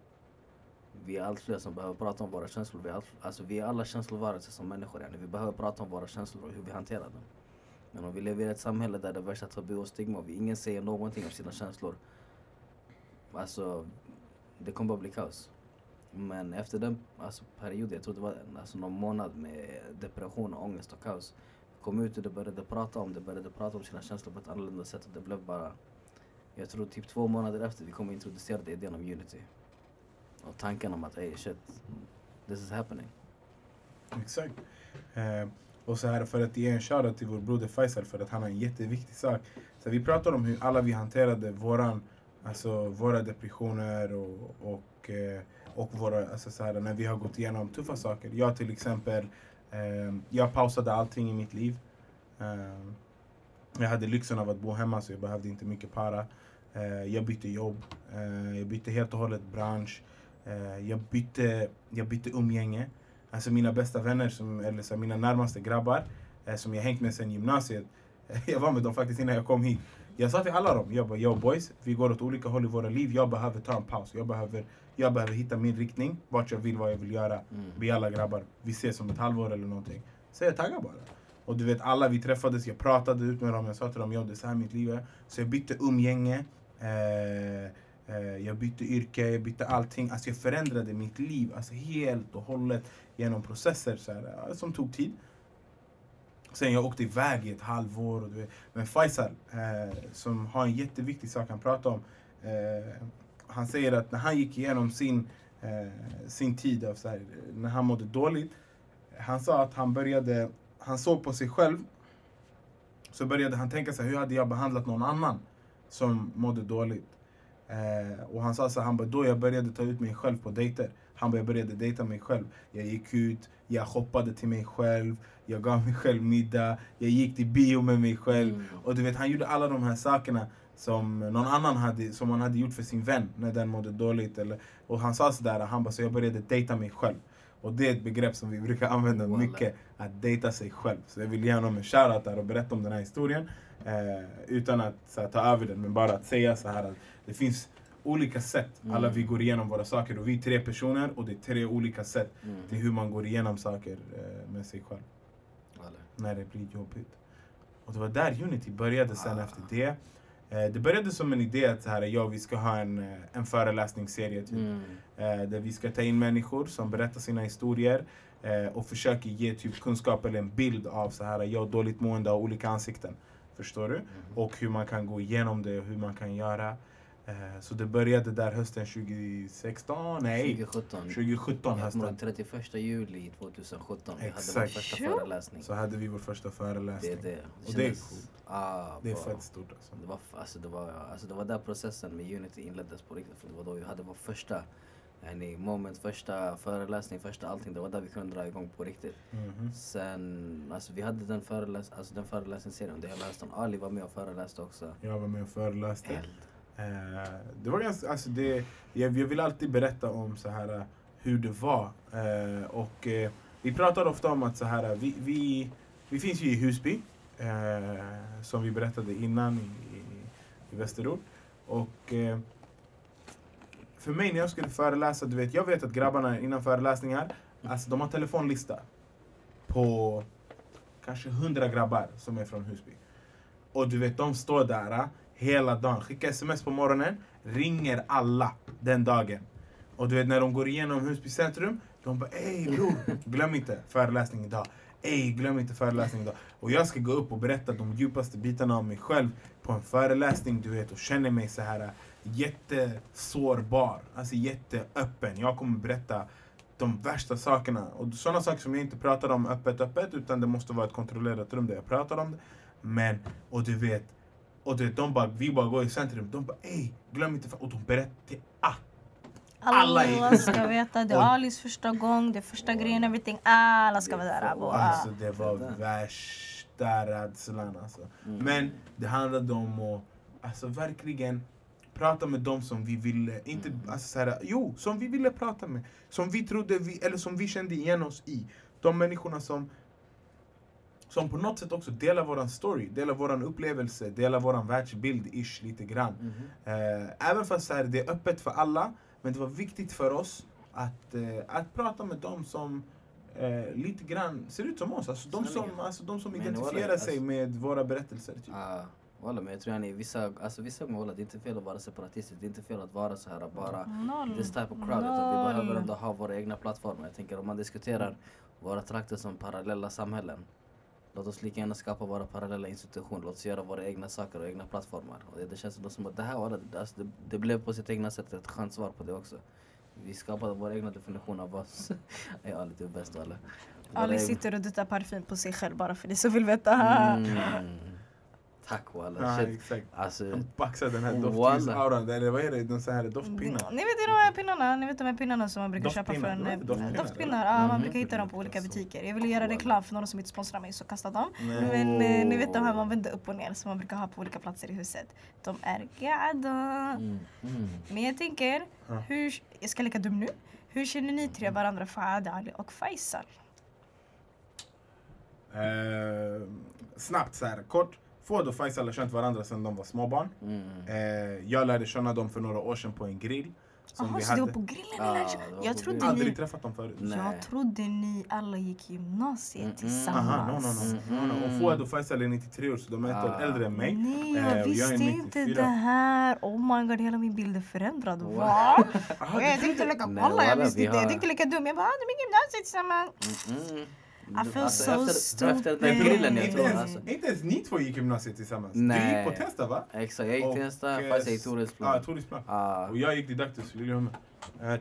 Vi är allt fler som behöver prata om våra känslor. Vi är, allt, alltså, vi är alla känslovarelser som människor. Yani. Vi behöver prata om våra känslor och hur vi hanterar dem. Men om vi lever i ett samhälle där det är värsta tabu och stigma och ingen säger någonting om sina känslor. Alltså, det kommer bara bli kaos. Men efter den alltså, perioden, jag tror det var alltså, någon månad med depression, ångest och kaos. Kom ut och de började prata om det, började prata om sina känslor på ett annorlunda sätt och det blev bara jag tror typ två månader efter vi kom introducerade idén om Unity. Och tanken om att hey shit, this is happening. Exakt. Eh, och så här för att ge en shoutout till vår broder Faisal för att han har en jätteviktig sak. Så vi pratar om hur alla vi hanterade våran, alltså våra depressioner och, och, eh, och våra, alltså så här, när vi har gått igenom tuffa saker. Jag till exempel, Ehm, jag pausade allting i mitt liv. Eh, jag hade lyxen av att bo hemma så jag behövde inte mycket para. Eh, jag bytte jobb, eh, jag bytte helt och hållet bransch. Eh, jag, bytte, jag bytte umgänge. Alltså mina bästa vänner, som, eller så mina närmaste grabbar eh, som jag hängt med sedan gymnasiet. jag var med dem faktiskt innan jag kom hit. Jag sa till alla dem, jag bara, yo boys, vi går åt olika håll i våra liv. Jag behöver ta en paus. Jag behöver, jag behöver hitta min riktning, vart jag vill, vad jag vill göra. Mm. Vi alla grabbar, vi ses om ett halvår eller någonting. Så jag taggar bara. Och du vet alla vi träffades, jag pratade ut med dem, jag sa till dem, yo det är så här mitt liv är. Så jag bytte umgänge. Eh, eh, jag bytte yrke, jag bytte allting. Alltså jag förändrade mitt liv alltså helt och hållet genom processer så här, ja, som tog tid. Sen jag åkte iväg i ett halvår. Och du vet. Men Faisal, eh, som har en jätteviktig sak han pratar om. Eh, han säger att när han gick igenom sin, eh, sin tid, av så här, när han mådde dåligt. Han sa att han började, han såg på sig själv. Så började han tänka sig hur hade jag behandlat någon annan som mådde dåligt. Eh, och han sa så han bara, då jag började ta ut mig själv på dejter. Han bara, jag började dejta mig själv. Jag gick ut, jag shoppade till mig själv, jag gav mig själv middag, jag gick till bio med mig själv. Mm. Och du vet, han gjorde alla de här sakerna som någon annan hade, som han hade gjort för sin vän när den mådde dåligt. Eller, och han sa sådär, han bara, så jag började dejta mig själv. Och det är ett begrepp som vi brukar använda Wallah. mycket, att dejta sig själv. Så jag vill ge honom en shoutout där och berätta om den här historien. Eh, utan att så här, ta över den, men bara att säga så här att det finns olika sätt. Mm. Alla vi går igenom våra saker och vi är tre personer och det är tre olika sätt Mm. till hur man går igenom saker eh, med sig själv Wallah. när det blir jobbigt. Och det var där Unity började sen Ah. efter det. Eh, det började som en idé att här, ja, vi ska ha en, eh, en föreläsningsserie typ. Mm. Eh, där vi ska ta in människor som berättar sina historier och försöker ge typ kunskap eller en bild av så här, ja, dåligt mående av olika ansikten. Förstår du? Mm. Och hur man kan gå igenom det och hur man kan göra. Eh, så det började där hösten 2016, nej 2017. 2017 Jag kommer hösten. ihåg 31 juli 2017. Vi hade vår Exakt. första föreläsning. Så hade vi vår första Det föreläsning. är det. Och det är coolt. Ah, Det är bra. fett stort alltså. Det var, alltså, det, var, alltså, det var där processen med Unity inleddes på riktigt. För det var då vi hade vår första yani, moment, första föreläsning, första allting. Det var där vi kunde dra igång på riktigt. Mhm. Sen, alltså vi hade den, föreläs alltså, den föreläsningsserien där jag läste om. Ali var med och föreläste också. Jag var med och föreläste. Eld. Eh, det var ganska, alltså det, jag, jag vill alltid berätta om så här eh, hur det var. Eh, och eh, vi pratar ofta om att så här, eh, vi, vi, vi finns ju i Husby, eh, som vi berättade innan i, i, i Västerort. Och eh, för mig när jag skulle föreläsa, du vet, jag vet att grabbarna innan föreläsningar, alltså de har telefonlista på kanske hundra grabbar som är från Husby. Och du vet, de står där eh, hela dagen, skickar sms på morgonen, ringer alla den dagen. Och du vet när de går igenom Husby centrum, de bara ey bror, glöm inte föreläsning idag. Ey, glöm inte föreläsning idag. Och jag ska gå upp och berätta de djupaste bitarna om mig själv på en föreläsning, du vet, och känner mig så här äh, jättesårbar, alltså jätteöppen. Jag kommer berätta de värsta sakerna. Och sådana saker som jag inte pratar om öppet öppet utan det måste vara ett kontrollerat rum där jag pratar om det. Men, och du vet, och du vet de bara, vi bara går i centrum, de bara ey, glöm inte, och de berättar till ah, Alla är- Alla ska veta, det är. Alis första gång, det är första grejen, everything. Alla ska vara där. Abo. Alltså Ah. det var Det där. värsta rädslan alltså. Mm. Men det handlade om att alltså, verkligen prata med dem som vi ville, inte Mm. alltså, så här, jo, som vi ville prata med. Som vi trodde vi, eller som vi kände igen oss i. De människorna som som på något sätt också delar våran story, delar våran upplevelse, delar våran världsbild ish lite grann. Mhm. Eh, även fast så här, det är öppet för alla, men det var viktigt för oss att, eh, att prata med dem som eh, lite grann ser ut som oss. Alltså de som, alltså, de som Men identifierar walla, sig alltså- med våra berättelser. Typ. Ah, walla, men jag tror att vissa, alltså vissa gånger, walla, det är inte fel att vara separatistisk. Det är inte fel att vara så här bara Noll. this type of crowd. Utan vi behöver ändå ha våra egna plattformar. Jag tänker om man diskuterar våra trakter som parallella samhällen. Låt oss lika gärna skapa våra parallella institutioner. Låt oss göra våra egna saker och egna plattformar. Och det, det känns som att det här var det, alltså det, det blev på sitt egna sätt ett skönt svar på det också. Vi skapade vår egna definition av oss. ja, lite bäst eller? Våra Ali egna- sitter och duttar parfym på sig själv bara för ni som vill veta. Mm. Tack walla. Ja, Shit. exakt. Alltså, De baxar den här Walla. doftljusauran, eller vad är det? Den så här doftpinnar. Ni vet de här pinnarna, ni vet de här pinnarna som man brukar köpa från... eh, doftpinnar, Doftpinnar, ja man Mhm. brukar hitta dem på olika butiker. Jag vill göra reklam för någon som inte sponsrar mig så kasta dem. Nej. Men eh, ni vet de här man vänder upp och ner som man brukar ha på olika platser i huset. De är gada. mm, mm. Men jag tänker, hur, jag ska leka dum nu. Hur känner ni tre varandra, Fahad, Ali och Faisal? Eh, snabbt så här, kort. Fouad och Faisal har känt varandra sedan de var småbarn. Mm. Eh, jag lärde känna dem för några år sedan på en grill. Som Jaha, vi så det var hade. på grillen Ah, ni lärde det känna- Jag på trodde. Aldrig ni... träffat dem förut. Nej. Jag trodde ni alla gick gymnasiet Mm, mm. tillsammans. Aha, no, no, no. no. Och Fouad och Faisal är 93 år så de är ett år Ah. äldre än mig. Nej, Eh, jag jag är visste inte 94. det här. Oh my god, hela min bild är förändrad. Wow. Va? Ah, jag tänkte Nej, kolla, jag visste vi inte. Jag tänkte leka dum. Jag bara, ah, de gick gymnasiet tillsammans. I feel Alltså, so efter, efter den stupid. grillen jag tror ens, alltså. inte ens ni två gick gymnasiet tillsammans. Du Nej. gick på Tensta va? Exakt, jag gick till Tensta, eh, fast jag gick Toresplan. Toresplan. Ah, Och jag gick Didaktus, Liljeholmen.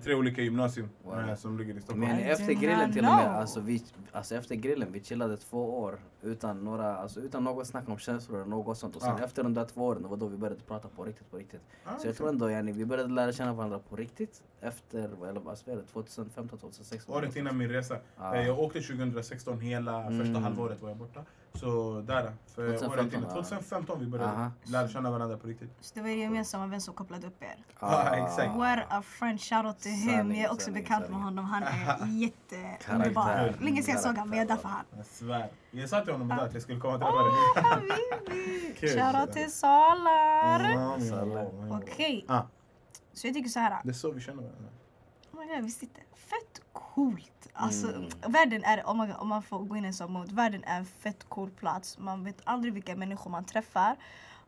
Tre olika gymnasium Wow. eh, som ligger i Stockholm. Men efter grillen till och med, alltså, vi, alltså efter grillen, vi chillade två år utan, några, alltså, utan något snack om känslor eller något sånt. Och sen Ja. efter de där två åren, det var då vi började prata på riktigt, på riktigt. Ah, Så jag tror ändå yani, vi började lära känna varandra på riktigt efter, eller vad är det, 2015, 2016? Året innan min resa. Ah. Eh, Jag åkte 2016, hela Mm. första halvåret var jag borta. Så där, för 2015, året innan. ja. 2015 vi började Aha. lära känna varandra på riktigt. Så det var er gemensamma vän som kopplade upp er. Ja, exakt. What a friend, shoutout till him. Sanning, Jag är också sanning, bekant med sanning. honom. Han är jätteunderbar. Länge sedan jag såg honom, men jag är där för honom. Jag svär. Jag sa till honom idag att jag skulle komma och träffa dig. Kul. Shoutout till Salar. Okej, Ah, så jag tycker så här. det är så vi känner varandra. Oh my God, visst det fett coolt? Alltså, Mm. världen är, om man, om man får gå in i en sån mode, världen är en fett cool plats. Man vet aldrig vilka människor man träffar.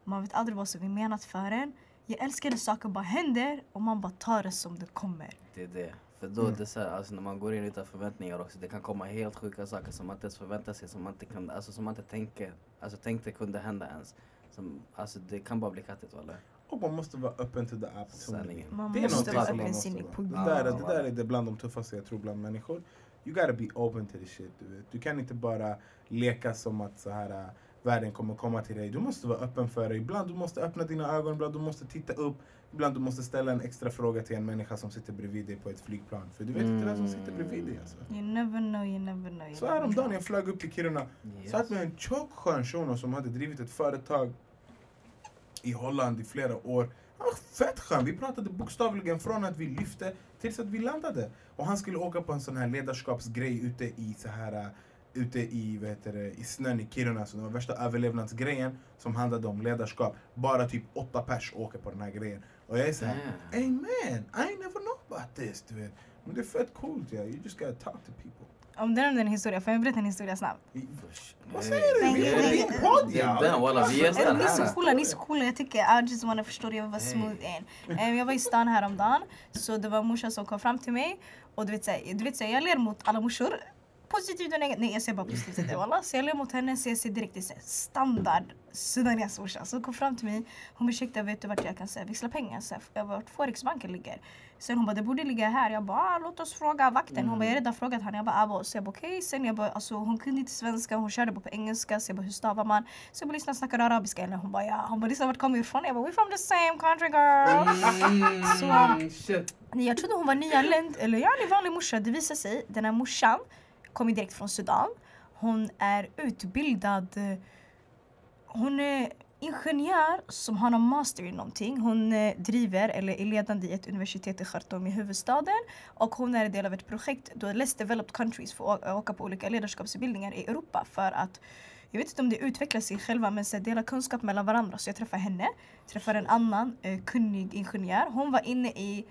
Man vet aldrig vad som är menat för en. Jag älskar när saker bara händer och man bara tar det som det kommer. Det är det. För då, Mm. det så här, alltså, när man går in utan förväntningar också, det kan komma helt sjuka saker som man inte ens förväntar sig, som man inte, kan, alltså, som man inte tänker, alltså, tänkte kunde hända ens. Som, alltså, det kan bara bli kattigt walla. Och man måste vara öppen till the opportunity. Man Det är måste vara som man öppensinnig måste på. Gud. Det där, det där är det bland de tuffaste jag tror bland människor. You gotta be open to the shit. Du, vet. du kan inte bara leka som att så här, äh, världen kommer komma till dig. Du måste vara öppen för det. Ibland du måste öppna dina ögon, ibland du måste titta upp. Ibland du måste ställa en extra fråga till en människa som sitter bredvid dig på ett flygplan. För du vet inte vem som sitter bredvid dig. Alltså. You never know, you never know. You Så häromdagen know. jag flög upp till Kiruna Yes. Satt med en tjock skön shuno som hade drivit ett företag i Holland i flera år. Han var fett skön. Vi pratade bokstavligen från att vi lyfte tills att vi landade. Och han skulle åka på en sån här ledarskapsgrej ute i så här äh, ute i, vad heter det, i snön i Kiruna. Så det var värsta överlevnadsgrejen som handlade om ledarskap. Bara typ åtta pers åker på den här grejen. Och jag är såhär, hey man, I never know about this. Du vet. Men det är fett coolt ja, you just gotta talk to people. Om det är en historia, får jag berätta en historia snabbt? Vad säger du? Är din podd ja! vi är Ni är så coola, ni är så coola. Jag tycker I just wanna förstå jag vill vara smooth in. Eh, Jag var i stan häromdagen, så det var en morsa som kom fram till mig. Och du vet, så här, du vet så här, jag ler mot alla morsor. Positivt och negativt. Nej jag säger bara positivt. Så jag ler mot henne så jag ser direkt det är standard sudanes morsa. Så hon kom fram till mig. Hon bara ursäkta vet du vart jag kan så här, växla pengar? Så här, jag vart Forex-banken ligger? Sen hon bara det borde ligga här. Jag bara ah, låt oss fråga vakten. Hon bara jag har redan frågat han. Jag bara abo. Så jag bara okej. Sen jag bara alltså hon kunde inte svenska. Hon körde bara på engelska. Så jag bara hur stavar man? Så jag bara lyssna snackar arabiska eller? Hon bara ja. Hon bara lyssna vart kommer du ifrån? Jag bara we from the same country girl. Så, Mm. Nej, Jag trodde hon var nyanländ, eller ja, en vanlig morsa. Det visade sig, den här morsan kommer direkt från Sudan. Hon är utbildad, eh, hon är ingenjör som har någon master i någonting. Hon eh, driver, eller är ledande i ett universitet i Khartoum i huvudstaden. Och hon är en del av ett projekt då Less Developed Countries får å- åka på olika ledarskapsutbildningar i Europa för att jag vet inte om det utvecklar sig själva men så dela kunskap mellan varandra. Så jag träffar henne, träffar en annan eh, kunnig ingenjör. Hon var inne i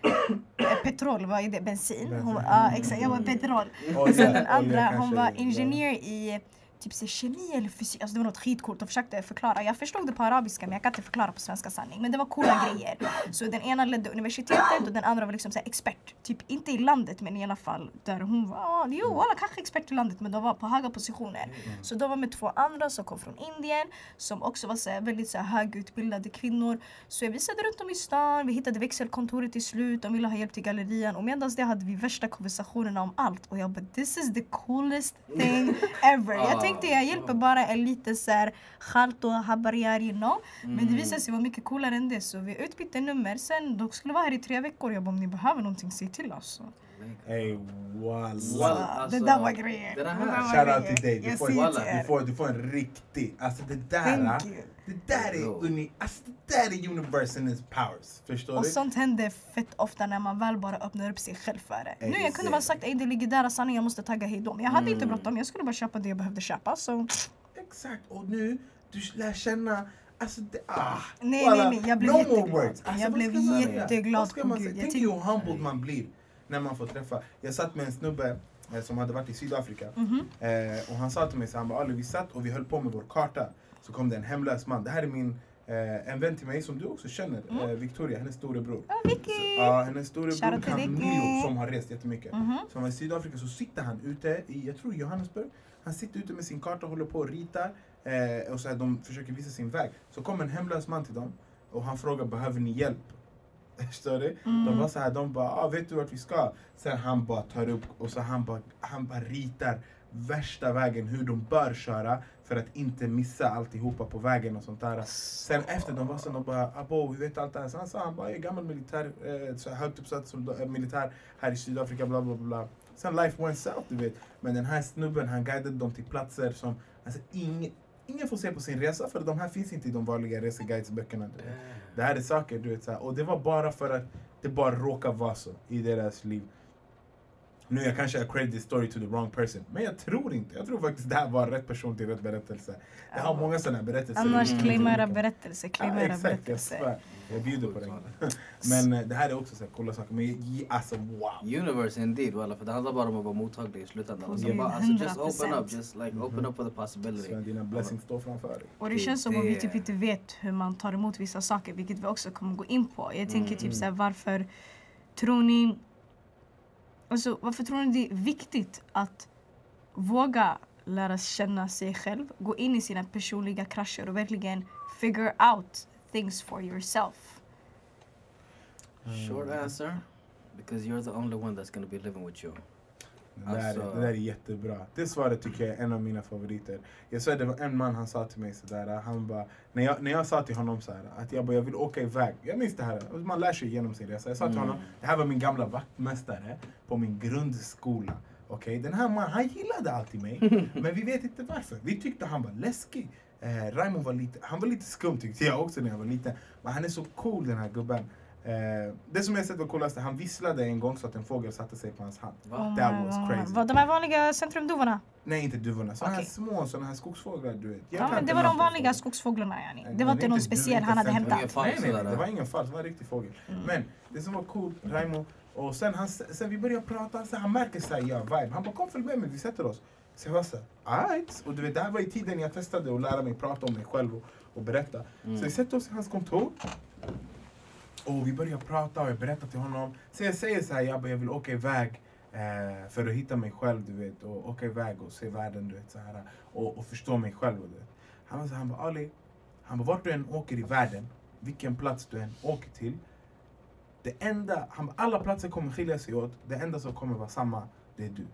eh, petrol, vad är det? Bensin? Hon ja exakt, jag var petrol. Och sen den andra, hon var ingenjör i typ så kemi eller fysik. Alltså det var något skitcoolt och försökte förklara. Jag förstod det på arabiska men jag kan inte förklara på svenska sanning. Men det var coola grejer. Så den ena ledde universitetet och den andra var liksom så expert. Typ inte i landet men i alla fall där hon var. ah, Jo, alla kanske expert i landet men de var på höga positioner. Så de var med två andra som kom från Indien som också var så väldigt så högutbildade kvinnor. Så jag visade runt om i stan, vi hittade växelkontoret till slut, de ville ha hjälp till gallerian och medan det hade vi värsta konversationerna om allt och jag bara this is the coolest thing ever. Jag tänkte jag hjälper bara en liten såhär, och habariyar you know. Men det visade sig vara mycket coolare än det så vi utbytte nummer sen, de skulle vara här i tre veckor. Jag bara om ni behöver någonting säg till oss. Ey walla. Det alltså, där var grejer. det där var här. Shoutout grejer. till dig. Du får, du, får, du får en riktig, alltså det där, Thank you. det där är, uni, alltså det där är universe in its powers. Förstår Och du? sånt händer fett ofta när man väl bara öppnar upp sig själv för det. Nu jag kunde bara sagt att det ligger där sanningen, jag måste tagga hejdå. Men jag hade inte Mm. bråttom, jag skulle bara köpa det jag behövde köpa. Så Exakt, och nu du lär känna Alltså det, ah, Nej, nej, nej, jag blev no jätteglad. Alltså, Jag blev jätteglad Gud. Jag Tänk hur humbled man blir när man får träffa. Jag satt med en snubbe eh, som hade varit i Sydafrika Mhm. eh, och han sa till mig så han bara Ali vi satt och vi höll på med vår karta så kom det en hemlös man. Det här är min eh, en vän till mig som du också känner, Mm. eh, Victoria, hennes storebror. Ja, Vicky! Ja, hennes storebror. Camilo som har rest jättemycket. Mhm. Så han var i Sydafrika så sitter han ute i, jag tror Johannesburg. Han sitter ute med sin karta och håller på och ritar. Eh, och så här, de försöker visa sin väg. Så kommer en hemlös man till dem och han frågar behöver ni hjälp? Förstår du? Mm. De var så här, de bara ah, vet du vart vi ska? Sen han bara tar upp och så han bara, han bara ritar värsta vägen hur de bör köra för att inte missa alltihopa på vägen och sånt där. Sen efter de var så de bara abo vi vet allt det här. Sen sa han bara jag är gammal militär, eh, så högt uppsatt soldat, eh, militär här i Sydafrika bla bla bla. Sen life went south du vet. Men den här snubben han guidade dem till platser som alltså, ingen, ingen får se på sin resa för de här finns inte i de vanliga reseguidesböckerna. Du vet. Det här är saker du vet så här, och det var bara för att det bara råkar vara så i deras liv. Nu jag kanske har credit this story to the wrong person, men jag tror inte. Jag tror faktiskt det här var rätt person till rätt berättelse. Jag har många sådana berättelser. Annars Mm. claima era Olika. berättelser, claima era jag berättelser. Jag bjuder på det. Men eh, det här är också så här coola saker. Men alltså wow. Universe indeed walla, för det handlar bara om att vara mottaglig i slutändan. Alltså, Mm. bara, alltså just open 100%. up, just like open up for the possibility. Så dina blessings står framför dig. Och det känns som om vi typ inte vet hur man tar emot vissa saker, vilket vi också kommer gå in på. Jag tänker typ så här, varför tror ni... Alltså, varför tror ni det är viktigt att våga lära känna sig själv, gå in i sina personliga krascher och verkligen figure out things for yourself? Short answer, because you're the only one that's gonna be living with you. Det där, Alltså- det där är jättebra. Det svaret tycker jag är en av mina favoriter. Jag sa det var en man han sa till mig sådär, han bara, när jag, när jag sa till honom så här, att jag bara, jag vill åka iväg. Jag minns det här, man lär sig genom sin resa. Jag sa till Mm. honom, det här var min gamla vaktmästare på min grundskola. Okej, den här mannen, han gillade alltid mig. men vi vet inte varför. Vi tyckte han var läskig. Eh, Raimo var lite, han var lite skum tyckte jag också när jag var liten. Men han är så cool den här gubben. Eh, det som jag sett var coolaste, han visslade en gång så att en fågel satte sig på hans hand. Oh That was God. crazy. Vad, De här vanliga centrumduvorna? Nej inte duvorna, sådana här Okej. små sådana här skogsfåglar du vet. Jag Ja, men det var de vanliga skogsfåglarna yani. Det var inte någon speciell han hade hämtat. Nej, nej, det var ingen falsk, det var en riktig fågel. Mm. Men det som var coolt, Raimo, och sen, han, sen vi började prata, så han märker såhär, ja vibe. Han bara kom följ med mig, vi sätter oss. Så jag var såhär, alright. Och du vet, det här var i tiden jag testade att lära mig prata om mig själv och, och berätta. Mm. Så vi sätter oss i hans kontor. Och vi börjar prata och jag berättar till honom. Så jag säger så här, jag, jag vill åka iväg eh, för att hitta mig själv, du vet. Och åka iväg och se världen, du vet. Så här, och, och förstå mig själv. Du vet. Han var så här, han bara, Ali, han bara, vart du än åker i världen, vilken plats du än åker till. Det enda, han bara, alla platser kommer skilja sig åt. Det enda som kommer vara samma, det är du.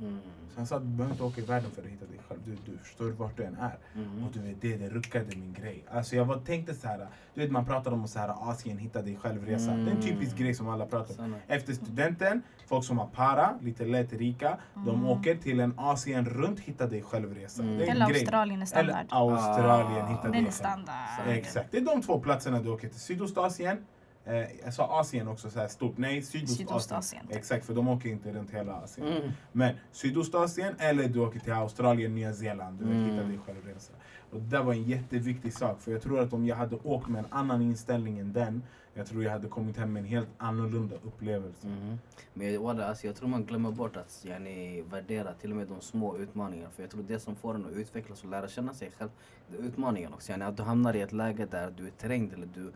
Mm. Så han sa att du behöver inte åka i världen för att hitta dig själv. Du, du förstår vart du än är. Mm. Och du vet, det, det ruckade min grej. Alltså jag var, tänkte så här, du vet man pratar om så här, Asien, hitta dig själv-resa. Det är en typisk Mm. grej som alla pratar om. Efter studenten, folk som har para, lite lätt rika, de Mm. åker till en Asien runt hitta dig själv-resa. Mm. Eller grej. Australien är standard. Eller Australien, Ah. hitta Den dig är själv. standard. Exakt, det är de två platserna du åker till. Sydostasien, eh, jag sa Asien också så här stort, nej Sydostasien. Sydostasien. Exakt, för de åker inte runt hela Asien. Mm. Men Sydostasien eller du åker till Australien, Nya Zeeland. Du Mm. hitta dig själv resa. Och det var en jätteviktig sak. För jag tror att om jag hade åkt med en annan inställning än den. Jag tror jag hade kommit hem med en helt annorlunda upplevelse. Mhm. Men jag, walla, alltså, jag tror man glömmer bort att yani, värdera till och med de små utmaningarna. För jag tror det som får en att utvecklas och lära känna sig själv, det är utmaningen också. Yani, att du hamnar i ett läge där du är trängd eller du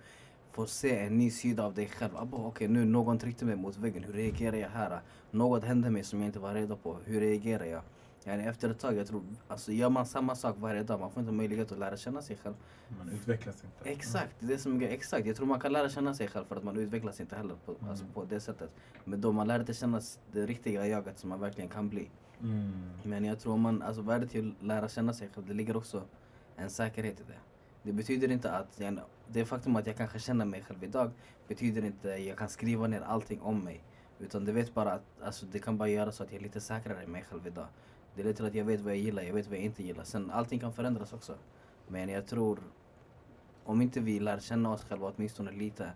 får se en ny sida av dig själv. Abba, Okej, nu någon tryckte mig mot väggen. Hur reagerar jag här? Något hände mig som jag inte var redo på. Hur reagerar jag? Yani, efter ett tag, jag tror, alltså, gör man samma sak varje dag, man får inte möjlighet att lära känna sig själv. Man utvecklas inte. Exakt, det är som. Exakt, jag tror man kan lära känna sig själv för att man utvecklas inte heller på, Mm. alltså, på det sättet. Men då man lär inte känna det riktiga jaget som man verkligen kan bli. Mm. Men jag tror man, alltså värdet till att lära känna sig själv, det ligger också en säkerhet i det. Det betyder inte att, jag, det faktum att jag kanske känner mig själv idag betyder inte att jag kan skriva ner allting om mig. Utan det vet bara att, alltså det kan bara göra så att jag är lite säkrare i mig själv idag. Det leder till att jag vet vad jag gillar, jag vet vad jag inte gillar. Sen allting kan förändras också. Men jag tror, om inte vi lär känna oss själva åtminstone lite,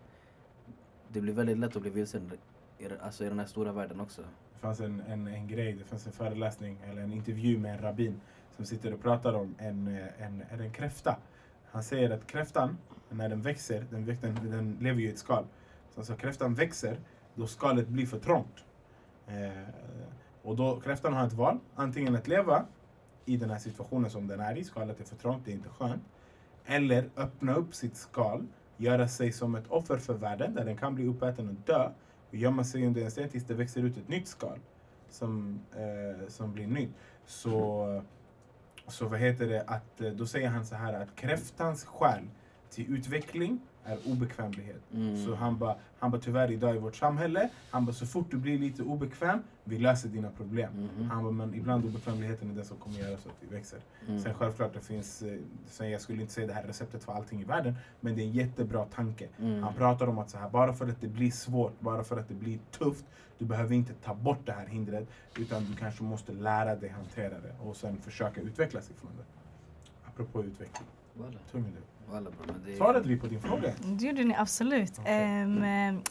det blir väldigt lätt att bli vilsen i, alltså i den här stora världen också. Det fanns en, en, en grej, det fanns en föreläsning eller en intervju med en rabbin som sitter och pratar om en, en, en, en kräfta. Han säger att kräftan, när den växer, den, den, den lever ju i ett skal. Så alltså kräftan växer, då skalet blir för trångt. Eh, och då kräftan har ett val, antingen att leva i den här situationen som den är i, skalet är för trångt, det är inte skönt. Eller öppna upp sitt skal, göra sig som ett offer för världen där den kan bli uppäten och dö och gömma sig under en sten tills det växer ut ett nytt skal som, eh, som blir nytt. Så, så vad heter det, att, eh, då säger han så här att kräftans själ till utveckling är obekvämlighet. Mm. Så han bara, han bara tyvärr idag i vårt samhälle, han bara så fort du blir lite obekväm, vi löser dina problem. Mhm. Han bara, men ibland obekvämligheten är det som kommer göra så att vi växer. Mm. Sen självklart det finns, eh, sen jag skulle inte säga det här receptet för allting i världen, men det är en jättebra tanke. Mm. Han pratar om att så här, bara för att det blir svårt, bara för att det blir tufft, du behöver inte ta bort det här hindret, utan du kanske måste lära dig hantera det och sen försöka utvecklas ifrån det. Apropå utveckling, Walla, det Svarade vi på din fråga? Det gjorde ni absolut. Eh,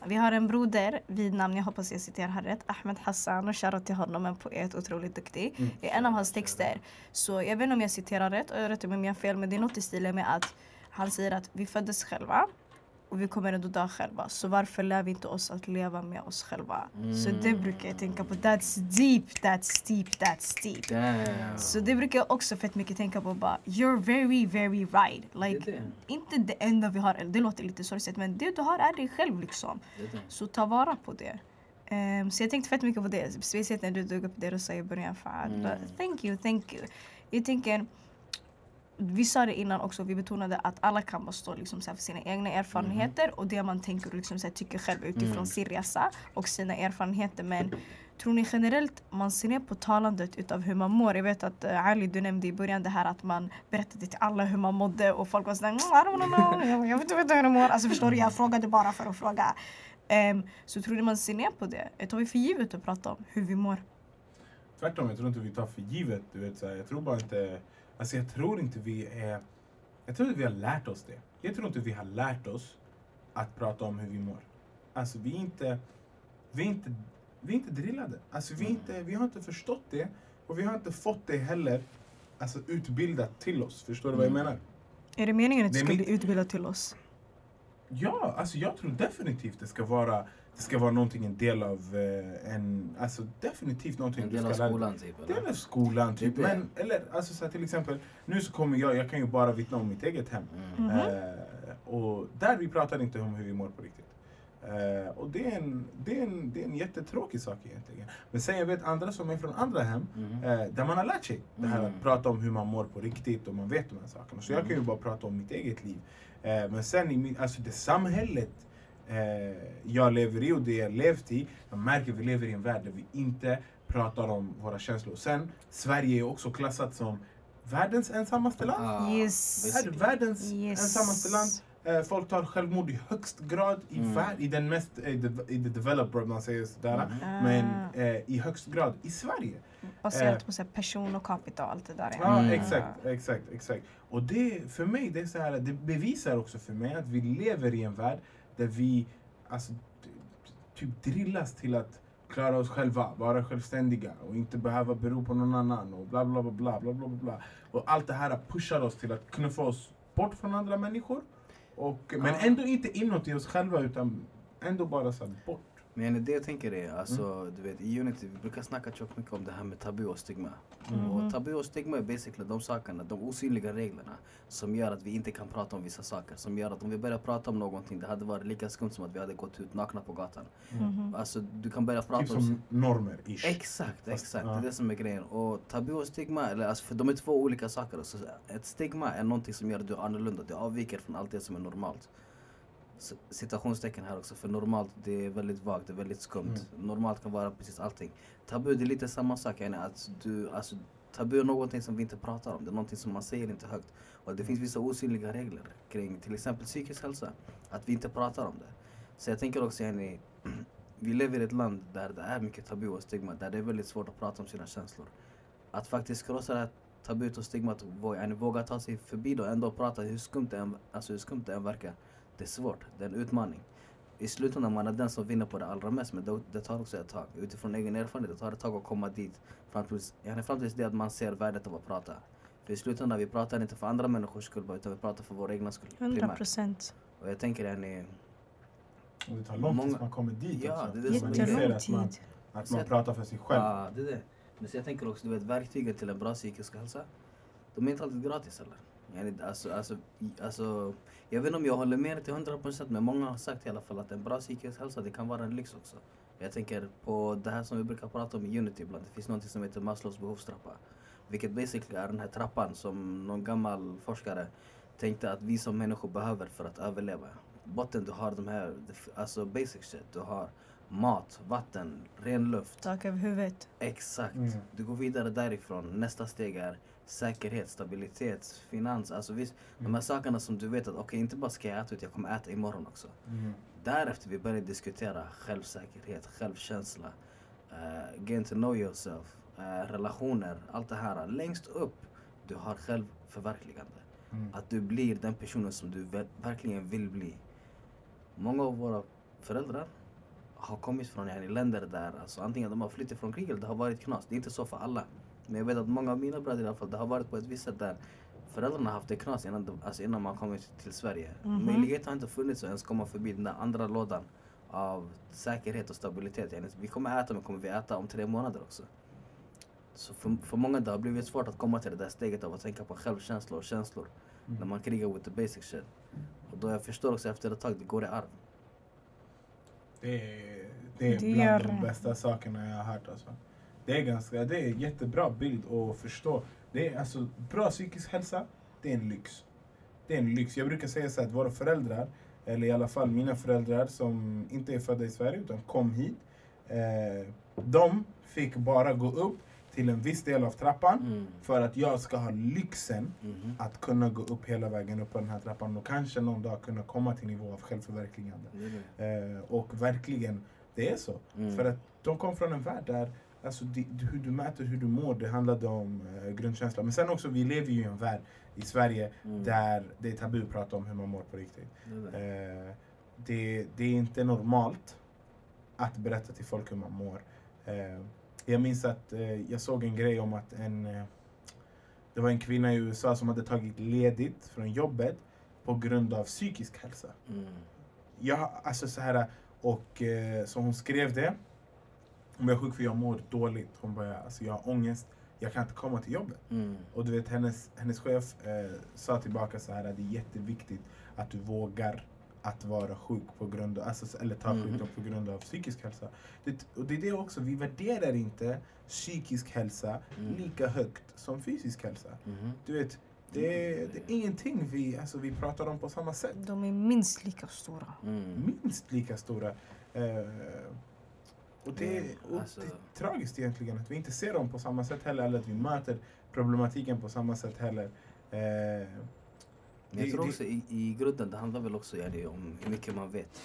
vi har en broder vid namn, jag hoppas jag citerar här rätt, Ahmed Hassan och shoutout till honom, en poet, otroligt duktig. Mm. I en av hans texter, så jag vet inte om jag citerar rätt och jag rättar mig om jag har fel, men det är något i stilen med att han säger att vi föddes själva och vi kommer ändå dö själva. Så varför lär vi inte oss att leva med oss själva? Så det Mm. brukar jag tänka på. That's deep, that's deep, that's deep. Damn. Så det brukar jag också fett mycket tänka på bara You're very very right. Like, Det det. inte det enda vi har, det låter lite sorgligt men det du har är dig själv liksom. Det. Så ta vara på det. Ehm, så jag tänkte fett mycket på det, speciellt när du tog upp det du sa i början. Mm. Thank you, thank you. Jag tänker, vi sa det innan också, vi betonade att alla kan bara stå liksom så för sina egna erfarenheter och det man tänker och liksom så tycker själv utifrån Mm. sin resa och sina erfarenheter. Men tror ni generellt man ser ner på talandet utav hur man mår? Jag vet att uh, Ali, du nämnde i början det här att man berättade till alla hur man mådde och folk var sådär "Mm, I don't know, jag, jag vet inte hur du mår. Alltså förstår du, jag frågade bara för att fråga. Ehm, så tror ni man ser ner på det? Det tar vi för givet att prata om hur vi mår? Tvärtom, jag tror inte vi tar för givet. Du vet, så jag tror bara inte... Alltså jag tror inte vi är... Jag tror inte vi har lärt oss det. Jag tror inte vi har lärt oss att prata om hur vi mår. Alltså vi är inte... Vi är inte, vi är inte drillade. Alltså vi, är inte, vi har inte förstått det. Och vi har inte fått det heller alltså, utbildat till oss. Förstår du vad jag Mm. menar? Är det meningen att Det ska mitt- bli utbildat till oss? Ja, alltså jag tror definitivt det ska vara det ska vara någonting, en del av eh, en, alltså definitivt någonting En du del ska av skolan typ. Det är Eller? väl skolan typ. Det. Men, eller alltså så här, till exempel, nu så kommer jag, jag kan ju bara vittna om mitt eget hem. Mm. Mhm. Eh, och där vi pratar inte om hur vi mår på riktigt. Eh, och det är, en, det, är en, det är en jättetråkig sak egentligen. Men sen jag vet andra som är från andra hem Mhm. eh, där man har lärt sig det här Mm. att prata om hur man mår på riktigt och man vet de här sakerna. Så jag kan ju Mm. bara prata om mitt eget liv. Eh, men sen i min, alltså det samhället eh, jag lever i och det jag levt i, jag märker att vi lever i en värld där vi inte pratar om våra känslor. Sen, Sverige är också klassat som världens ensammaste land. Ah, Yes. Världens ensammaste land? Eh, folk tar självmord i högst grad i, Mm. värld, i den mest, i the, i the developed world, man säger sådär. Mm. Men Ah, eh, i högst grad i Sverige. baserat eh, på så person och kapital, allt det där. Ja, Mm. exakt, exakt, exakt. Och det, för mig, det är så här, det bevisar också för mig att vi lever i en värld där vi alltså, typ drillas till att klara oss själva, vara självständiga och inte behöva bero på någon annan och bla bla bla bla bla bla bla. Och allt det här pushar oss till att knuffa oss bort från andra människor. Och, men ändå inte inåt i oss själva utan ändå bara så bort. Men det jag tänker är, alltså, Mm. du vet, i Unity vi brukar snacka tjockt mycket om det här med tabu och stigma. Mhm. Och tabu och stigma är basically de sakerna, de osynliga reglerna som gör att vi inte kan prata om vissa saker. Som gör att om vi börjar prata om någonting, det hade varit lika skumt som att vi hade gått ut nakna på gatan. Mhm. Alltså du kan börja prata Typ om... som normer, ish. Exakt, Fast, exakt. ja. Det är det som är grejen. Och tabu och stigma, eller, alltså, för de är två olika saker. Så ett stigma är någonting som gör att du är annorlunda, du avviker från allt det som är normalt. Citationstecken här också, för normalt det är väldigt vagt, det är väldigt skumt. Mm. Normalt kan vara precis allting. Tabu det är lite samma sak, yani, att du, alltså, tabu är någonting som vi inte pratar om, det är någonting som man säger inte högt. Och det finns vissa osynliga regler kring till exempel psykisk hälsa, att vi inte pratar om det. Så jag tänker också, yani, vi lever i ett land där det är mycket tabu och stigma, där det är väldigt svårt att prata om sina känslor. Att faktiskt krossa det här tabut och stigmat yani, våga ta sig förbi det och ändå prata hur skumt det än, alltså hur skumt det än verkar. Det är svårt, det är en utmaning. I slutändan man är den som vinner på det allra mest men det, det tar också ett tag. Utifrån egen erfarenhet, det tar ett tag att komma dit. Fram tills, fram tills det att man ser värdet av att prata. För i slutändan, vi pratar inte för andra människors skull utan vi pratar för vår egna skull. 100 primärt. procent. Och jag tänker yani, Och det tar lång tid Många- tills man kommer dit Ja, också. det är det som är att man, tid. att man att- pratar för sig själv. Ja, det är det. Men så jag tänker också, du vet verktygen till en bra psykisk hälsa, de är inte alltid gratis heller. Yani, alltså, alltså, alltså, jag vet inte om jag håller med till 100% men många har sagt i alla fall att en bra psykisk hälsa det kan vara en lyx också. Jag tänker på det här som vi brukar prata om i Unity ibland. Det finns något som heter Maslows behovstrappa. Vilket basically är den här trappan som någon gammal forskare tänkte att vi som människor behöver för att överleva. Botten du har de här, alltså basic shit. Du har mat, vatten, ren luft. Tak över huvudet. Exakt. Mm. Du går vidare därifrån. Nästa steg är säkerhet, stabilitet, finans. Alltså visst, de Mm. här sakerna som du vet att okej, inte bara ska jag äta utan jag kommer äta imorgon också. Mm. Därefter vi börjar diskutera självsäkerhet, självkänsla, uh, get to know yourself, eh, relationer, allt det här. Längst upp, du har självförverkligande. Mm. Att du blir den personen som du ver- verkligen vill bli. Många av våra föräldrar har kommit från yani, länder där alltså, antingen de har flyttat från krig eller det har varit knas. Det är inte så för alla. Men jag vet att många av mina bröder i alla fall, det har varit på ett visst sätt där föräldrarna har haft det knas innan, de, alltså innan man kommit till Sverige. Mhm. Möjligheten har inte funnits att ens komma förbi den där andra lådan av säkerhet och stabilitet. Vi kommer äta men kommer vi äta om tre månader också. Så för, för många det har blivit svårt att komma till det där steget av att tänka på självkänsla och känslor Mm. när man krigar with the basic shit. Och då jag förstår också efter ett tag, det går i arv. Det är, det är Det bland gör de det. bästa sakerna jag har hört. Alltså. Det är ganska, det är en jättebra bild att förstå. Det är alltså, bra psykisk hälsa, det är en lyx. Det är en lyx. Jag brukar säga så att våra föräldrar, eller i alla fall mina föräldrar som inte är födda i Sverige utan kom hit. Eh, de fick bara gå upp till en viss del av trappan Mm. för att jag ska ha lyxen Mhm. att kunna gå upp hela vägen upp på den här trappan och kanske någon dag kunna komma till nivå av självförverkligande. Det. Eh, och verkligen, det är så. Mm. För att de kom från en värld där alltså, det, hur du mäter hur du mår, det handlade om eh, grundkänsla. Men sen också, vi lever ju i en värld i Sverige Mm. där det är tabu att prata om hur man mår på riktigt. Det. Eh, det, det är inte normalt att berätta till folk hur man mår. Eh, jag minns att eh, jag såg en grej om att en, eh, det var en kvinna i USA som hade tagit ledigt från jobbet på grund av psykisk hälsa. Mm. Jag, alltså så här, och eh, så hon skrev det. Om jag är sjuk för jag mår dåligt. Hon bara, alltså jag har ångest. Jag kan inte komma till jobbet. Mm. Och du vet hennes, hennes chef eh, sa tillbaka så här att det är jätteviktigt att du vågar att vara sjuk på grund av, alltså, eller ta Mhm. sjukdom på grund av psykisk hälsa. Det, och det är det också, vi värderar inte psykisk hälsa Mm. lika högt som fysisk hälsa. Mhm. Du vet, det, är- det är ingenting vi, alltså, vi pratar om på samma sätt. De är minst lika stora. Mm. Minst lika stora. Eh, och det, Mm, och alltså- det är tragiskt egentligen att vi inte ser dem på samma sätt heller, eller att vi möter problematiken på samma sätt heller. Eh, Men jag Det- tror det- också i, i grunden, det handlar väl också yani, om hur mycket man vet.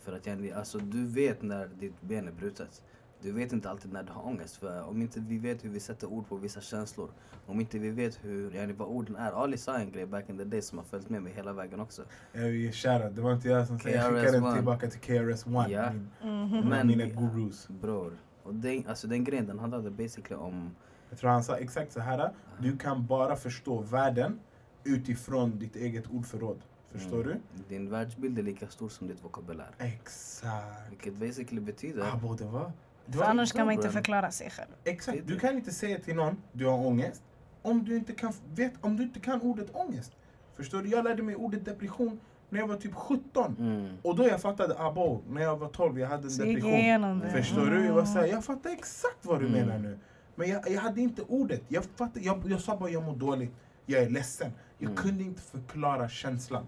För att yani, alltså, du vet när ditt ben är brutet. Du vet inte alltid när du har ångest. För om inte vi vet hur vi sätter ord på vissa känslor. Om inte vi vet hur, yani, vad orden är. Ali sa en grej back in the day som har följt med mig hela vägen också. Jag shoutout. Det var inte jag som säger jag skickade den tillbaka till KRS-One. Ja. Min, Mhm. Men- mina gurus. Bror. Och den, alltså, den grejen den handlade basically om... Jag tror han sa exakt så här. Du kan bara förstå världen utifrån ditt eget ordförråd. Förstår Mm. Din världsbild är lika stor som ditt vokabulär. du? Exakt. Vilket basically betyder... Abo, det var... Det För annars kan man inte förklara sig själv. Exakt. Du kan inte säga till någon du har ångest om du inte kan, vet, om du inte kan ordet ångest. Förstår du? Jag lärde mig ordet depression när jag var typ 17. Mm. Och då jag fattade abo, när jag var 12 jag hade en Så depression. Förstår du? Jag var såhär, jag fattar exakt vad du Mm. menar nu. Men jag, jag hade inte ordet. Jag, fattade, jag, jag sa bara jag mår dåligt. Jag är ledsen. Jag Mm. kunde inte förklara känslan.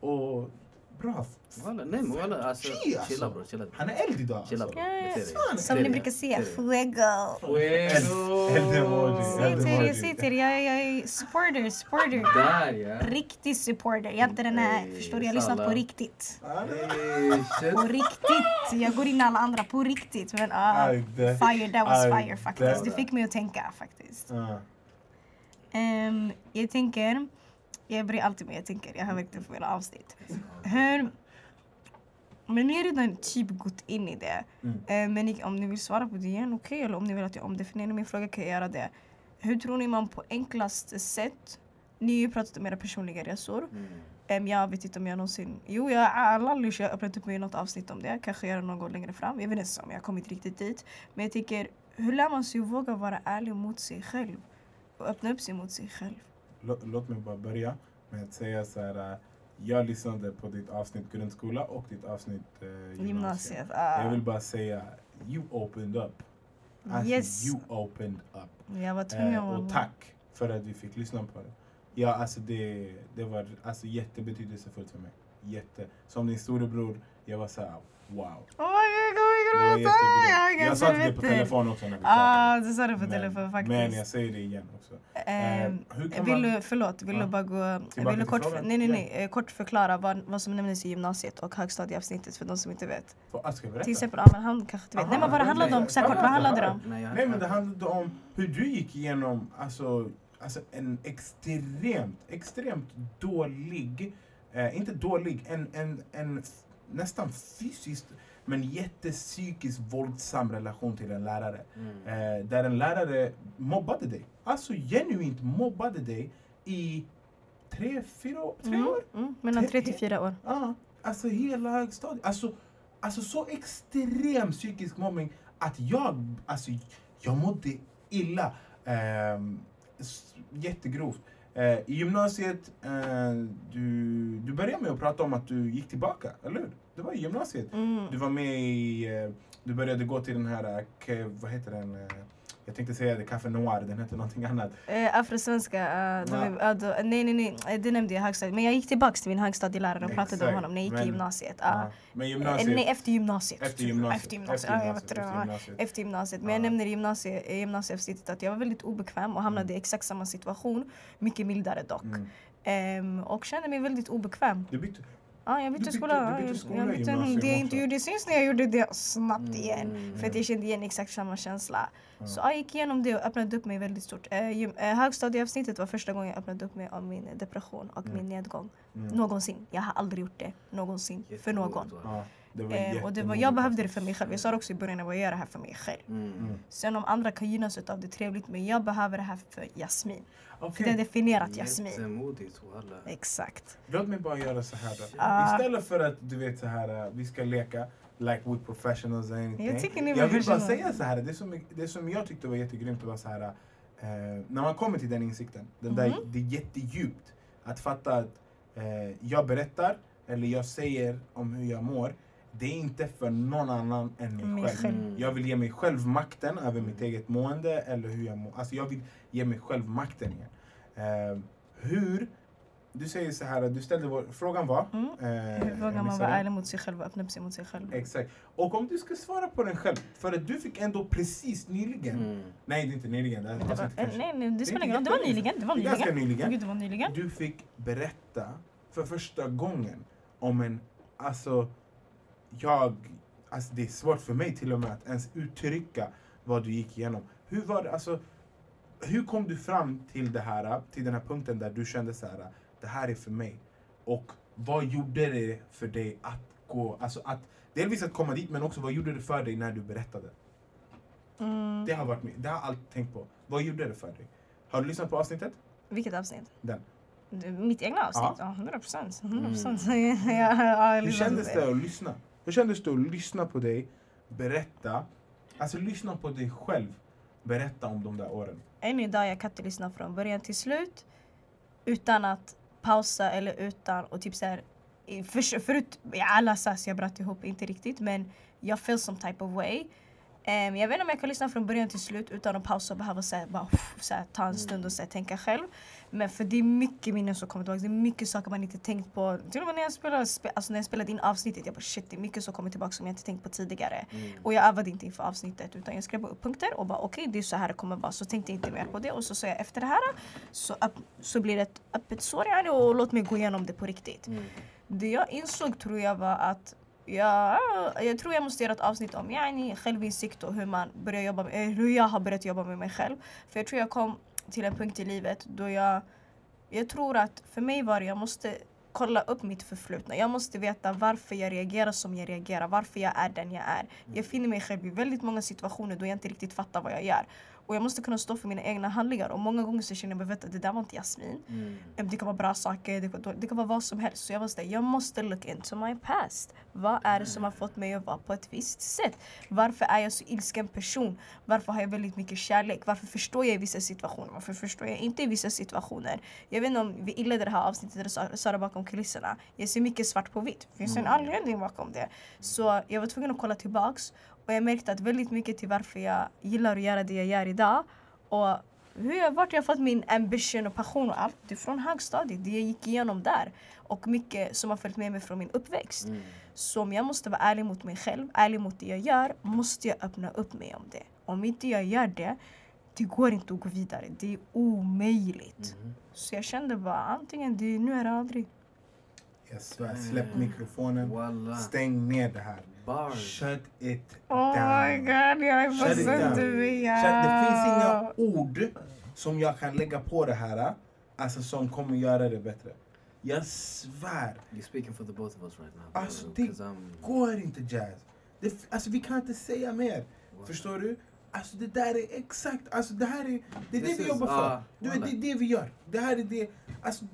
Och bra. Walla, nej men walla alltså... Gee, alltså. Chilla bror, chilla. Han är eld idag. Chilla alltså. bror. Som ni brukar säga, dig. fuego. Eld-emoji. Säg till. Jag, är supporter, supporter. Där ja! Riktig supporter. Jag är inte den här, förstår du? Jag har lyssnat på riktigt. På riktigt. Jag går in alla andra på riktigt. Men ah, fire, that was fire faktiskt. det- fick mig att tänka faktiskt. Ehm, jag tänker, jag börjar alltid med jag tänker, jag har verkligen för mina avsnitt. Hur, men ni har redan typ gått in i det. Mm. Eh, men om ni vill svara på det igen, okej. Eller om ni vill att jag omdefinierar min fråga kan jag göra det. Hur tror ni man på enklaste sätt, ni har ju pratat om era personliga resor. Mm. Jag vet inte om jag någonsin... Jo, jag har öppnat upp mig i något avsnitt om det. Kanske göra någon gång längre fram. Jag vet inte om jag har kommit riktigt dit. Men jag tänker, hur lär man sig våga vara ärlig mot sig själv? Och öppna upp sig mot sig själv. Lå- Låt mig bara börja med att säga så här. äh, Jag lyssnade på ditt avsnitt grundskola och ditt avsnitt äh, gymnasiet. Gymnasiet. Jag Ah. vill bara säga, you opened up. Alltså, Yes. you opened up. Jag var tvungen Eh, och tack för att vi fick lyssna på det. Ja, alltså det, det var alltså jättebetydelsefullt för mig. Jätte. Som din storebror, jag var såhär, wow. Oh my god, jag Det var kommer gråta! Jag sa dig på telefon också när vi Ah, du sa det på Men- telefon faktiskt. Men jag säger det igen också. Ehm, hur kan vill man- du, förlåt, vill Ja. du bara gå... Tillbaka Vill du kort, nej, nej, nej, eh, kort förklara vad, vad som nämndes i gymnasiet och högstadieavsnittet för de som inte vet. Ah? Till exempel, ja, men han kanske inte vet. Aha, nej men vad det handlade om, så här kort, vad handlade det om? Nej, men det handlade om hur du gick igenom alltså, alltså en extremt, extremt dålig, eh, inte dålig, en, en, en nästan fysiskt men jättepsykiskt våldsam relation till en lärare. Mm. Eh, där en lärare mobbade dig. Alltså genuint mobbade dig i tre, fyra år, tre Mm, år. mm, mellan tre till fyra år. Ja, alltså hela högstadiet. Alltså, alltså så extrem psykisk mobbning att jag, alltså, jag mådde illa. S- jättegrovt. Eh, I gymnasiet, eh, du, du började med att prata om att du gick tillbaka, eller hur? Det var i gymnasiet. Mm. Du var med i, eh, du började gå till den här, eh, vad heter den? eh, Jag tänkte säga det, Café Noir, den heter någonting annat. Eh, afrosvenska, uh, de, Ja. då- nej nej nej, eh, det nämnde jag i högstadiet. Men jag gick tillbaka till min högstadielärare och pratade om honom när jag gick i men- gymnasiet. Ja. Ah. Men Eh, gymnasiet, nej, efter gymnasiet. efter gymnasiet. Efter gymnasiet. Efter gymnasiet, efter gymnasiet. Gymnasiet. Men jag Ja. nämner i gymnasie, i gymnasieavsnittet att jag var väldigt obekväm och hamnade i exakt samma situation. Mycket mildare dock. Mm. Ehm, och kände mig väldigt obekväm. Du bytte. Ja, jag bytte skola. du bytte jag- skola jag bytte, gymnasium det jag inte gjorde sist när jag gjorde det snabbt igen. Mm. För att jag kände igen exakt samma känsla. Så jag gick igenom det och öppnade upp mig väldigt stort. Eh, gym- eh, högstadieavsnittet var första gången jag öppnade upp mig om min depression och min nedgång. Mm. Någonsin. Jag har aldrig gjort det någonsin för någon. Ja, det var Eh, och det var, jag behövde det för mig själv. Jag sa det också i början, jag gör det här för mig själv. Mm. Sen om andra kan gynnas av det, trevligt. Men jag behöver det här för Jasmin. För Okej. det har definierat Jasmin. Jättemodigt walla. Exakt. Låt mig bara göra så här då. Ah. Istället för att du vet så här, uh, vi ska leka like with professionals and anything. Jag tycker ni är jag vill bara säga så här, det som, det som jag tyckte var jättegrymt var så här, uh, när man kommer till den insikten, den där, Mhm. det är jättedjupt att fatta att eh, jag berättar eller jag säger om hur jag mår, det är inte för någon annan än mig, Mig själv. själv. Mm. Jag vill ge mig själv makten över mitt eget mående eller hur jag mår. Alltså jag vill ge mig själv makten igen. Eh, hur, du säger så här, du ställde vår, frågan var? Mm. Eh, Hur vågar man vara ärlig mot sig själv och öppna upp sig mot sig själv? Exakt. Och om du ska svara på den själv, för att du fick ändå precis nyligen, Mm. nej det är inte nyligen, det Det var, kanske. nej, nej, det Det spelar ingen roll. Det var nyligen. Det var Det är ganska nyligen. nyligen. Gud, det var nyligen. Du fick berätta för första gången om en, alltså jag, alltså det är svårt för mig till och med att ens uttrycka vad du gick igenom. Hur var det, alltså, hur kom du fram till det här, till den här punkten där du kände så här, det här är för mig? Och vad gjorde det för dig att gå, alltså att, delvis att komma dit men också vad gjorde det för dig när du berättade? Mm. Det har varit, det har jag alltid tänkt på. Vad gjorde det för dig? Har du lyssnat på avsnittet? Vilket avsnitt? Den. Mitt egna avsnitt? Ja. 100 procent. 100 procent. Hur kändes det att lyssna? Hur kändes det att lyssna på dig berätta, alltså lyssna på dig själv berätta om de där åren? Än idag jag kan inte lyssna från början till slut utan att pausa eller utan och typ såhär för, förut, alla sas jag bröt ihop, inte riktigt men jag feel some type of way. Em, jag vet inte om jag kan lyssna från början till slut utan att pausa och behöva så här, bara, så här, ta en stund och så här, tänka själv. Men för det är mycket minnen som kommer tillbaka. Det är mycket saker man inte tänkt på. Till och med när jag spelade, spe, alltså när jag spelade in avsnittet, jag bara shit det är mycket som kommer tillbaka som jag inte tänkt på tidigare. Mm. Och jag övade inte inför avsnittet utan jag skrev bara upp punkter och bara okej det är så här det kommer vara. Så tänkte jag inte mer på det och så sa jag efter det här så, öpp, så blir det ett öppet sår och låt mig gå igenom det på riktigt. Mm. Det jag insåg tror jag var att jag, jag tror jag måste göra ett avsnitt om yani, självinsikt och hur man börjar jobba med, eh, hur jag har börjat jobba med mig själv. För jag tror jag kom till en punkt i livet då jag, jag tror att för mig var det, jag måste kolla upp mitt förflutna. Jag måste veta varför jag reagerar som jag reagerar, varför jag är den jag är. Jag finner mig själv i väldigt många situationer då jag inte riktigt fattar vad jag gör. Och jag måste kunna stå för mina egna handlingar. Och många gånger så känner jag att det där var inte Jasmin. Mm. Det kan vara bra saker, det kan, det kan vara vad som helst. Så jag var sådär, jag måste look into my past. Vad är det som har fått mig att vara på ett visst sätt? Varför är jag så ilsken person? Varför har jag väldigt mycket kärlek? Varför förstår jag i vissa situationer? Varför förstår jag inte i vissa situationer? Jag vet inte om vi inledde det här avsnittet eller sa- det bakom kulisserna. Jag ser mycket svart på vitt. Det finns en anledning bakom det. Så jag var tvungen att kolla tillbaks. Och jag märkte att väldigt mycket till varför jag gillar att göra det jag gör idag och hur jag, vart jag fått min ambition och passion och allt det är från högstadiet, det jag gick igenom där. Och mycket som har följt med mig från min uppväxt. Mm. Så om jag måste vara ärlig mot mig själv, ärlig mot det jag gör, måste jag öppna upp mig om det. Om inte jag gör det, det går inte att gå vidare. Det är omöjligt. Mhm. Så jag kände bara antingen det är nu eller aldrig. Jag svär, släpp mikrofonen, Walla. stäng ner det här. Bars. Shut it Oh down. my god, jag är Shut på it down. Sundbyja. Shut- Det finns inga ord som jag kan lägga på det här, alltså som kommer göra det bättre. Jag svär, You're speaking for the both of us right now. Alltså, bro, det I'm- går inte jazz. Det, alltså vi kan inte säga mer. Walla. Förstår du? Alltså det där är exakt, alltså det här är, det är det vi is- jobbar för. ah, du det är det vi gör. Det här är det, alltså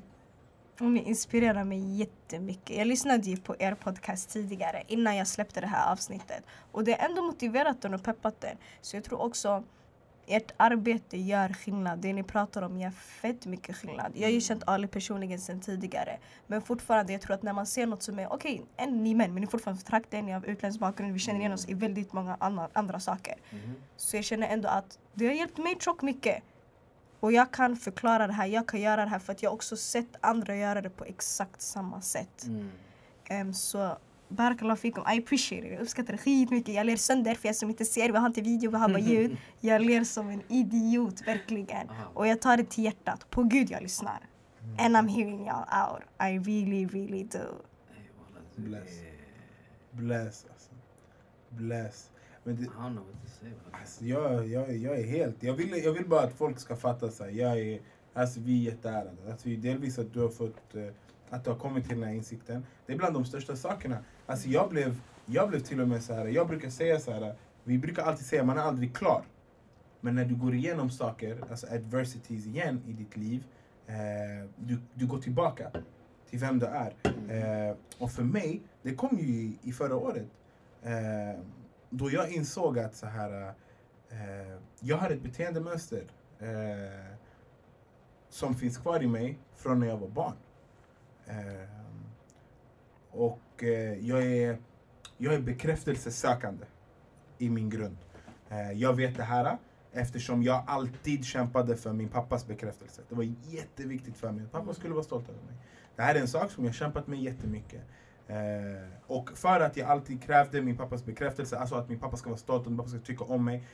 Ni inspirerar mig jättemycket. Jag lyssnade ju på er podcast tidigare innan jag släppte det här avsnittet. Och det har ändå motiverat den och peppat den. Så jag tror också ert arbete gör skillnad. Det ni pratar om gör fett mycket skillnad. Jag har ju känt Ali personligen sedan tidigare. Men fortfarande, jag tror att när man ser något som är okej, okay, ni män, men ni är fortfarande från trakten, ni har utländsk bakgrund, vi känner igen oss i väldigt många andra, andra saker. Mhm. Så jag känner ändå att det har hjälpt mig tjockt mycket. Och jag kan förklara det här, jag kan göra det här för att jag också sett andra göra det på exakt samma sätt. Mm. Um, så Barakallah fikum, I appreciate it. Jag uppskattar det skitmycket. Jag ler sönder för er som inte ser, vi har inte video, vi har bara ljud. Jag ler som en idiot, verkligen. Aha. Och jag tar det till hjärtat. På gud jag lyssnar. And I'm hearing y'all out. I really, really do. Bless. Bless alltså. Bless. Men det, I don't know what to say. Alltså, jag, jag, jag är helt... Jag vill, jag vill bara att folk ska fatta så här, jag är... Alltså vi är jätteärade. Alltså, vi, delvis att du har fått... eh, att du har kommit till den här insikten. Det är bland de största sakerna. Alltså jag blev, jag blev till och med så här. jag brukar säga så här. vi brukar alltid säga man är aldrig klar. Men när du går igenom saker, alltså adversities igen i ditt liv, eh, du, du går tillbaka till vem du är. Eh, och för mig, det kom ju i, i förra året. Eh, då jag insåg att så här, eh, jag har ett beteendemönster eh, som finns kvar i mig från när jag var barn. Eh, och eh, jag, är, jag är bekräftelsesökande i min grund. Eh, jag vet det här eftersom jag alltid kämpade för min pappas bekräftelse. Det var jätteviktigt för mig. Pappa skulle vara stolt över mig. Det här är en sak som jag kämpat med jättemycket. Eh, och för att jag alltid krävde min pappas bekräftelse, alltså att min pappa ska vara stolt och min pappa ska tycka om mig,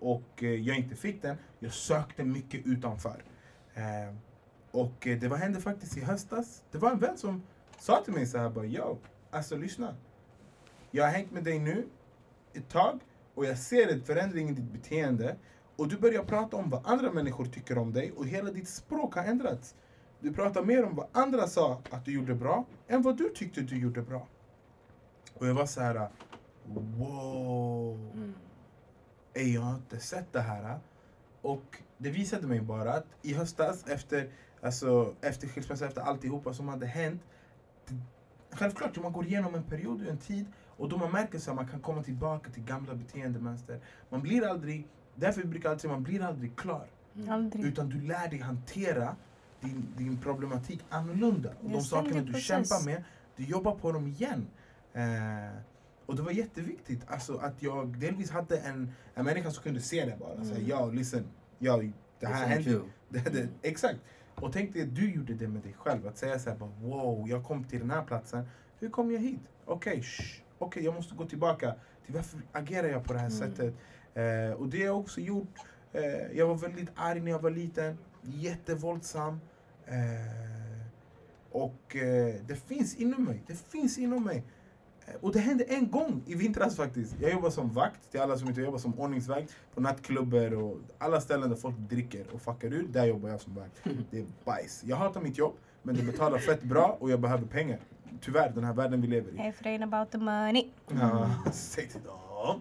och eh, jag inte fick den, jag sökte mycket utanför. Eh, och eh, det var, hände faktiskt i höstas. Det var en vän som sa till mig så här bara, yo, alltså lyssna. Jag har hängt med dig nu ett tag och jag ser en förändring i ditt beteende och du börjar prata om vad andra människor tycker om dig och hela ditt språk har ändrats. Du pratar mer om vad andra sa att du gjorde bra än vad du tyckte du gjorde bra. Och jag var så här, wow. Mm. Ey, jag har inte sett det här. Och det visade mig bara att i höstas efter, alltså, efter skilsmässan, efter alltihopa som hade hänt. Självklart, man går igenom en period och en tid och då man märker så att man kan komma tillbaka till gamla beteendemönster. Man blir aldrig, därför brukar jag alltid säga man blir aldrig klar. Aldrig. Utan du lär dig hantera din, din problematik annorlunda. Och de sakerna du kämpar med, du jobbar på dem igen. Eh, och det var jätteviktigt alltså, att jag delvis hade en, en människa som kunde se det bara. Säga, Mm. ja, listen, ja, det här hände. Det, det, exakt. Och tänk dig att du gjorde det med dig själv. Att säga så här, bara, wow, jag kom till den här platsen. Hur kom jag hit? Okej, shh. Okej, jag måste gå tillbaka till varför agerar jag på det här Mm. sättet? Eh, och det har jag också gjort. Eh, jag var väldigt arg när jag var liten. Jättevåldsam. Eh, och eh, det finns inom mig. Det finns inom mig. Eh, Och det hände en gång i vintras faktiskt. Jag jobbar som vakt, till alla som inte jobbar som ordningsvakt på nattklubbar och alla ställen där folk dricker och fuckar ur. Där jobbar jag som vakt. Det är bajs. Jag hatar mitt jobb, men det betalar fett bra och jag behöver pengar. Tyvärr, den här världen vi lever i. Ain't about the money. Ja, säg till dem.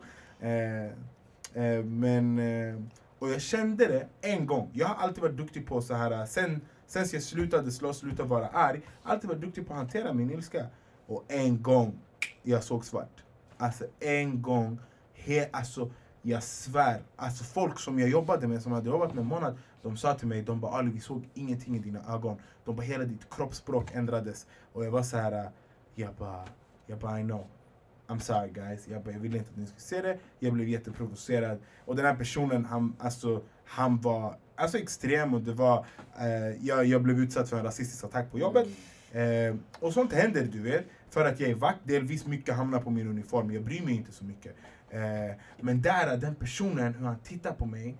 Men, eh, och jag kände det en gång. Jag har alltid varit duktig på så här, eh, sen, sen jag slutade slåss, slutade vara arg, alltid varit duktig på att hantera min ilska. Och en gång, jag såg svart. Alltså en gång, he, alltså jag svär. Alltså folk som jag jobbade med, som hade jobbat med en månad, de sa till mig, de bara Ali vi såg ingenting i dina ögon. De bara hela ditt kroppsspråk ändrades. Och jag var så här, eh, jag bara, jag bara I know. I'm sorry guys, jag, bara, jag ville inte att ni skulle se det. Jag blev jätteprovocerad. Och den här personen, han, alltså, han var alltså, extrem och det var, eh, jag, jag blev utsatt för en rasistisk attack på jobbet. Eh, och sånt händer du vet. För att jag är vakt, delvis mycket hamnar på min uniform. Jag bryr mig inte så mycket. Eh, men där, den personen, hur han tittar på mig,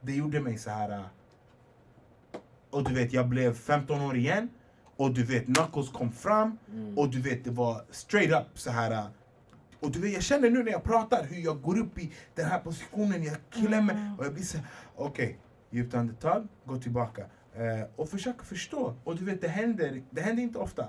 det gjorde mig så här. eh, Och du vet, jag blev 15 år igen. Och du vet, Knuckles kom fram. Mm. Och du vet, det var straight up så här. Och du vet, jag känner nu när jag pratar hur jag går upp i den här positionen, jag klämmer Mm. och jag blir så här, okej, djupt andetag, gå tillbaka. Eh, och försök förstå. Och du vet, det händer, det händer inte ofta.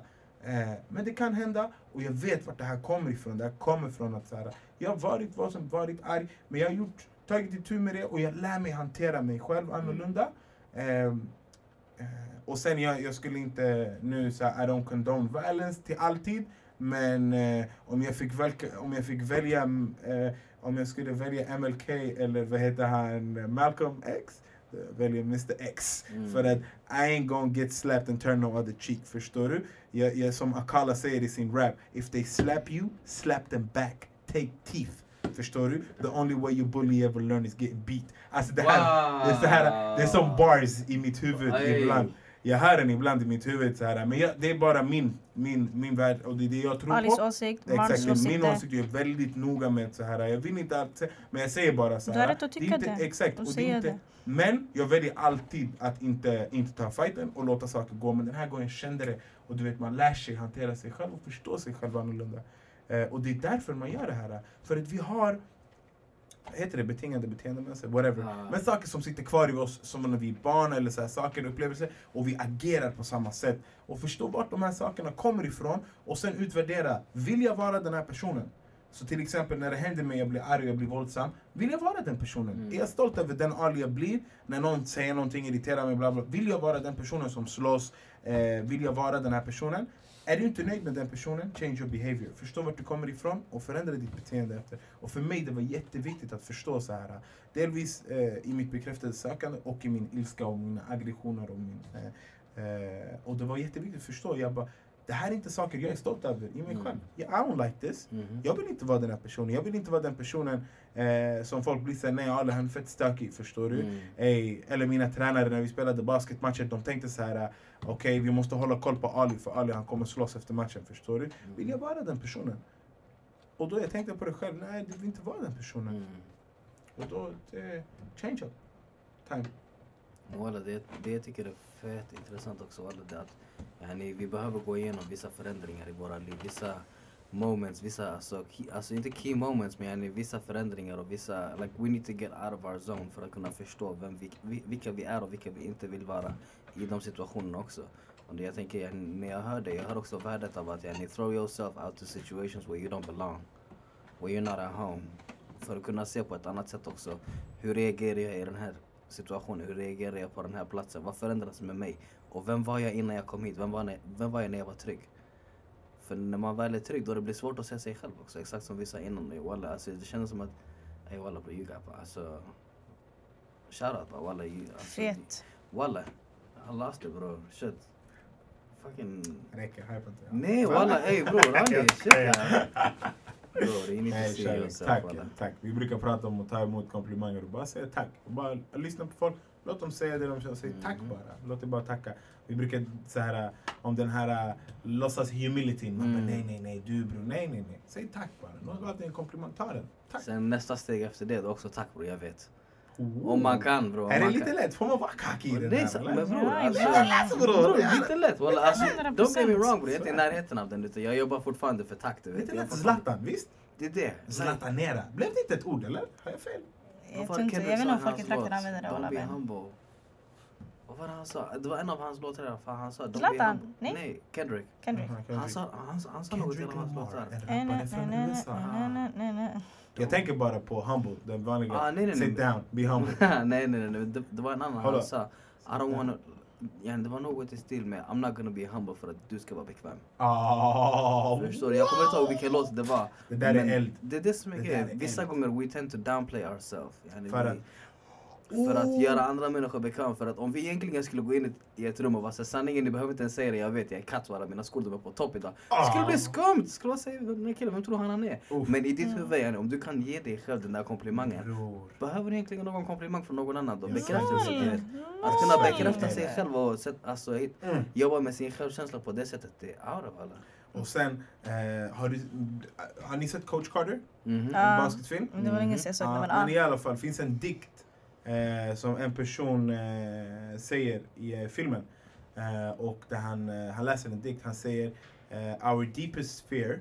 Eh, men det kan hända och jag vet vart det här kommer ifrån. Det här kommer från att så här, jag har varit vad som varit arg, men jag har gjort, tagit itu med det och jag lär mig hantera mig själv annorlunda. Ehm, Eh, och sen jag, jag skulle inte nu säga I don't condone violence till alltid. Men eh, om, jag fick välja, om jag fick välja, eh, om jag skulle välja MLK eller vad heter han, Malcolm X. eh, Väljer Mr X. Mm. För att I ain't gonna get slapped and turn no other cheek. Förstår du? Jag, jag, som Akala säger i sin rap. If they slap you, slap them back. Take teeth. Förstår du? The only way you bully ever learn is get beat. Alltså det här, det är, så här, det är som bars i mitt huvud Ey. ibland. Jag hör den ibland i mitt huvud så här, men jag, det är bara min, min, min värld och det är det jag tror Alis på. åsikt, Exakt, min åsikter. åsikt jag är väldigt noga med så här. Jag vill inte säga, men jag säger bara så Du här. har rätt att det är tycka inte, det Exakt, och och det inte, det. men jag väljer alltid att inte, inte ta fighten och låta saker gå. Men den här gången kände det och du vet man lär sig hantera sig själv och förstå sig själv annorlunda. Eh, och det är därför man gör det här. För att vi har Heter det betingade beteendemönster? Whatever. Ja. Men saker som sitter kvar i oss som när vi är barn eller så här, saker och upplevelser och vi agerar på samma sätt. Och förstå vart de här sakerna kommer ifrån och sen utvärdera. Vill jag vara den här personen? Så till exempel när det händer mig, jag blir arg, jag blir våldsam. Vill jag vara den personen? Mm. Är jag stolt över den Ali jag blir? När någon säger någonting, irriterar mig, bla bla. Vill jag vara den personen som slåss? Eh, vill jag vara den här personen? Är du inte nöjd med den personen, change your behavior. Förstå vart du kommer ifrån och förändra ditt beteende efter. Och för mig det var jätteviktigt att förstå så här. Delvis eh, i mitt bekräftelsesökande och i min ilska och mina aggressioner. Och, min, eh, eh, och det var jätteviktigt att förstå. Jag bara, det här är inte saker jag är stolt över i mig Mm. själv. I don't like this. Mhm. Jag vill inte vara den här personen. Jag vill inte vara den personen eh, som folk blir såhär, nej Ali han är fett stökig, förstår du? Mm. Ey, eller mina tränare när vi spelade basketmatcher, de tänkte så här: okej vi måste hålla koll på Ali för Ali han kommer slåss efter matchen, förstår du? Vill jag vara den personen? Och då jag tänkte på det själv, nej du vill inte vara den personen. Mm. Och då, det, change up. Time. Walla, det, det jag tycker är fett intressant också walla, det att yani, vi behöver gå igenom vissa förändringar i våra liv. Vissa moments, vissa, alltså, key, alltså inte key moments men yani, vissa förändringar och vissa, like we need to get out of our zone för att kunna förstå vem vi, vilka vi är och vilka vi inte vill vara i de situationerna också. Och det jag tänker, yani, när jag hör det, jag hör också värdet av att yani, throw yourself out to situations where you don't belong. Where you're not at home. För att kunna se på ett annat sätt också. Hur reagerar jag i den här situationen? Hur reagerar jag på den här platsen? Vad förändras med mig? Och vem var jag innan jag kom hit? Vem var, när- vem var jag när jag var trygg? För när man väl är trygg då det blir svårt att se sig själv också. Exakt som vi sa innan. Ey, Walla, alltså, det kändes som att Ey walla bro, you got alltså Shoutout bara walla. you- Alltså, Fet. Walla. I lost it bro. Shit. Fucking... Räcker, hypa inte. Nej walla ey bror. Ali, shit. Bror, you need to Nej, see yourself Tack, walla. tack. Vi brukar prata om att ta emot komplimanger och bara säga tack. Och bara lyssna på folk. Låt dem säga det de känner. Säg tack Mhm. bara. Låt det bara tacka. Vi brukar så här om den här uh, låtsas humilityn. Man bara, Mm. nej, nej, nej, du bror. Nej, nej, nej. Säg tack bara. Någon gav dig en komplimang. Ta den. Tack. Sen nästa steg efter det, är också tack bror, jag vet. Oh. Om man kan bror. Är det lite kan. lätt? Får man vara kackig i den här? men bror, alltså, ibland. bror, lite lätt. Walla, alltså, 100%. don't get me wrong bror, jag är inte i närheten av den. Utan jag jobbar fortfarande för vet. Lite lätt Zlatan, visst? Det är det. Zlatanera. Blev det inte ett ord eller? Har jag fel? Jag, tror inte, vet inte om folk i trakten använder det. Don't be humble. Vad var det han sa? Det var en av hans låtar i alla fall. Han sa Zlatan? Nej. Nej, Kendrick. Kendrick. Han sa, han, han sa något i en av hans låtar. Eh. Jag tänker bara på humble, den vanliga. Ah, nej, nej, nej. Sit down, be humble. nej, nej, nej. nej. Det, det var en annan. Hold Han sa I don't wanna... Det var något i stil med I'm not gonna be humble för att du ska vara bekväm. Oh, Förstår du? Jag kommer inte ihåg vilken låt det var. Det där är eld. Det är det som är grejen. Vissa gånger we tend to downplay ourselves. Yani För vi- för att Oh. göra andra människor bekväma. För att om vi egentligen skulle gå in i- ett rum och vara sanningen, ni behöver inte ens säga det, jag vet, jag är katt walla, mina skor är på topp idag. Det skulle bli skumt! Det skulle vara säga, den här killen, vem tror han han är? Men i ditt huvud, yani, om du kan ge dig själv den där komplimangen. Bror. Behöver du egentligen någon komplimang från någon annan då? Ja. Bekräftelse. Mm. Att kunna Mm. bekräfta sig själv och sätt, alltså, Mm. jobba med sin självkänsla på det sättet, det är out of alla. Och sen, eh, har, du, har ni sett Coach Carter? Mhm. Ja. En basketfilm? Det var länge sedan jag såg det, men men ah. i alla fall, finns en dikt eh, som en person eh, säger i eh, filmen. Eh, och där han, eh, han läser en dikt, han säger Our deepest fear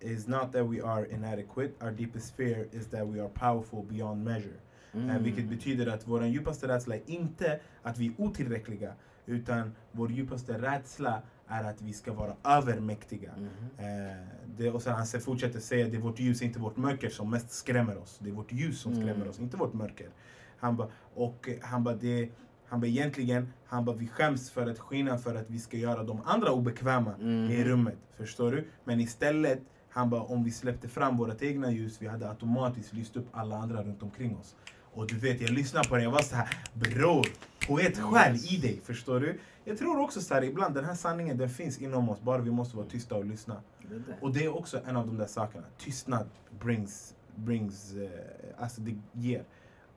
is not that we are inadequate, our deepest fear is that we are powerful beyond measure. Mm. vilket betyder att vår djupaste rädsla är inte att vi är otillräckliga, utan vår djupaste rädsla är att vi ska vara övermäktiga. Mhm. Eh, det, och sen han fortsätter säga det är vårt ljus, inte vårt mörker som mest skrämmer oss. Det är vårt ljus som skrämmer Mm. oss, inte vårt mörker. Han bara, och eh, han bara, det, han bara egentligen, han bara vi skäms för att skina för att vi ska göra de andra obekväma Mhm. i rummet. Förstår du? Men istället, han bara om vi släppte fram vårt egna ljus, vi hade automatiskt lyst upp alla andra runt omkring oss. Och du vet, jag lyssnade på det, jag var så här, bror, poet själv i dig, förstår du? Jag tror också så här, ibland den här sanningen den finns inom oss, bara vi måste vara tysta och lyssna. Och det är också en av de där sakerna. Tystnad brings, brings eh, alltså det ger.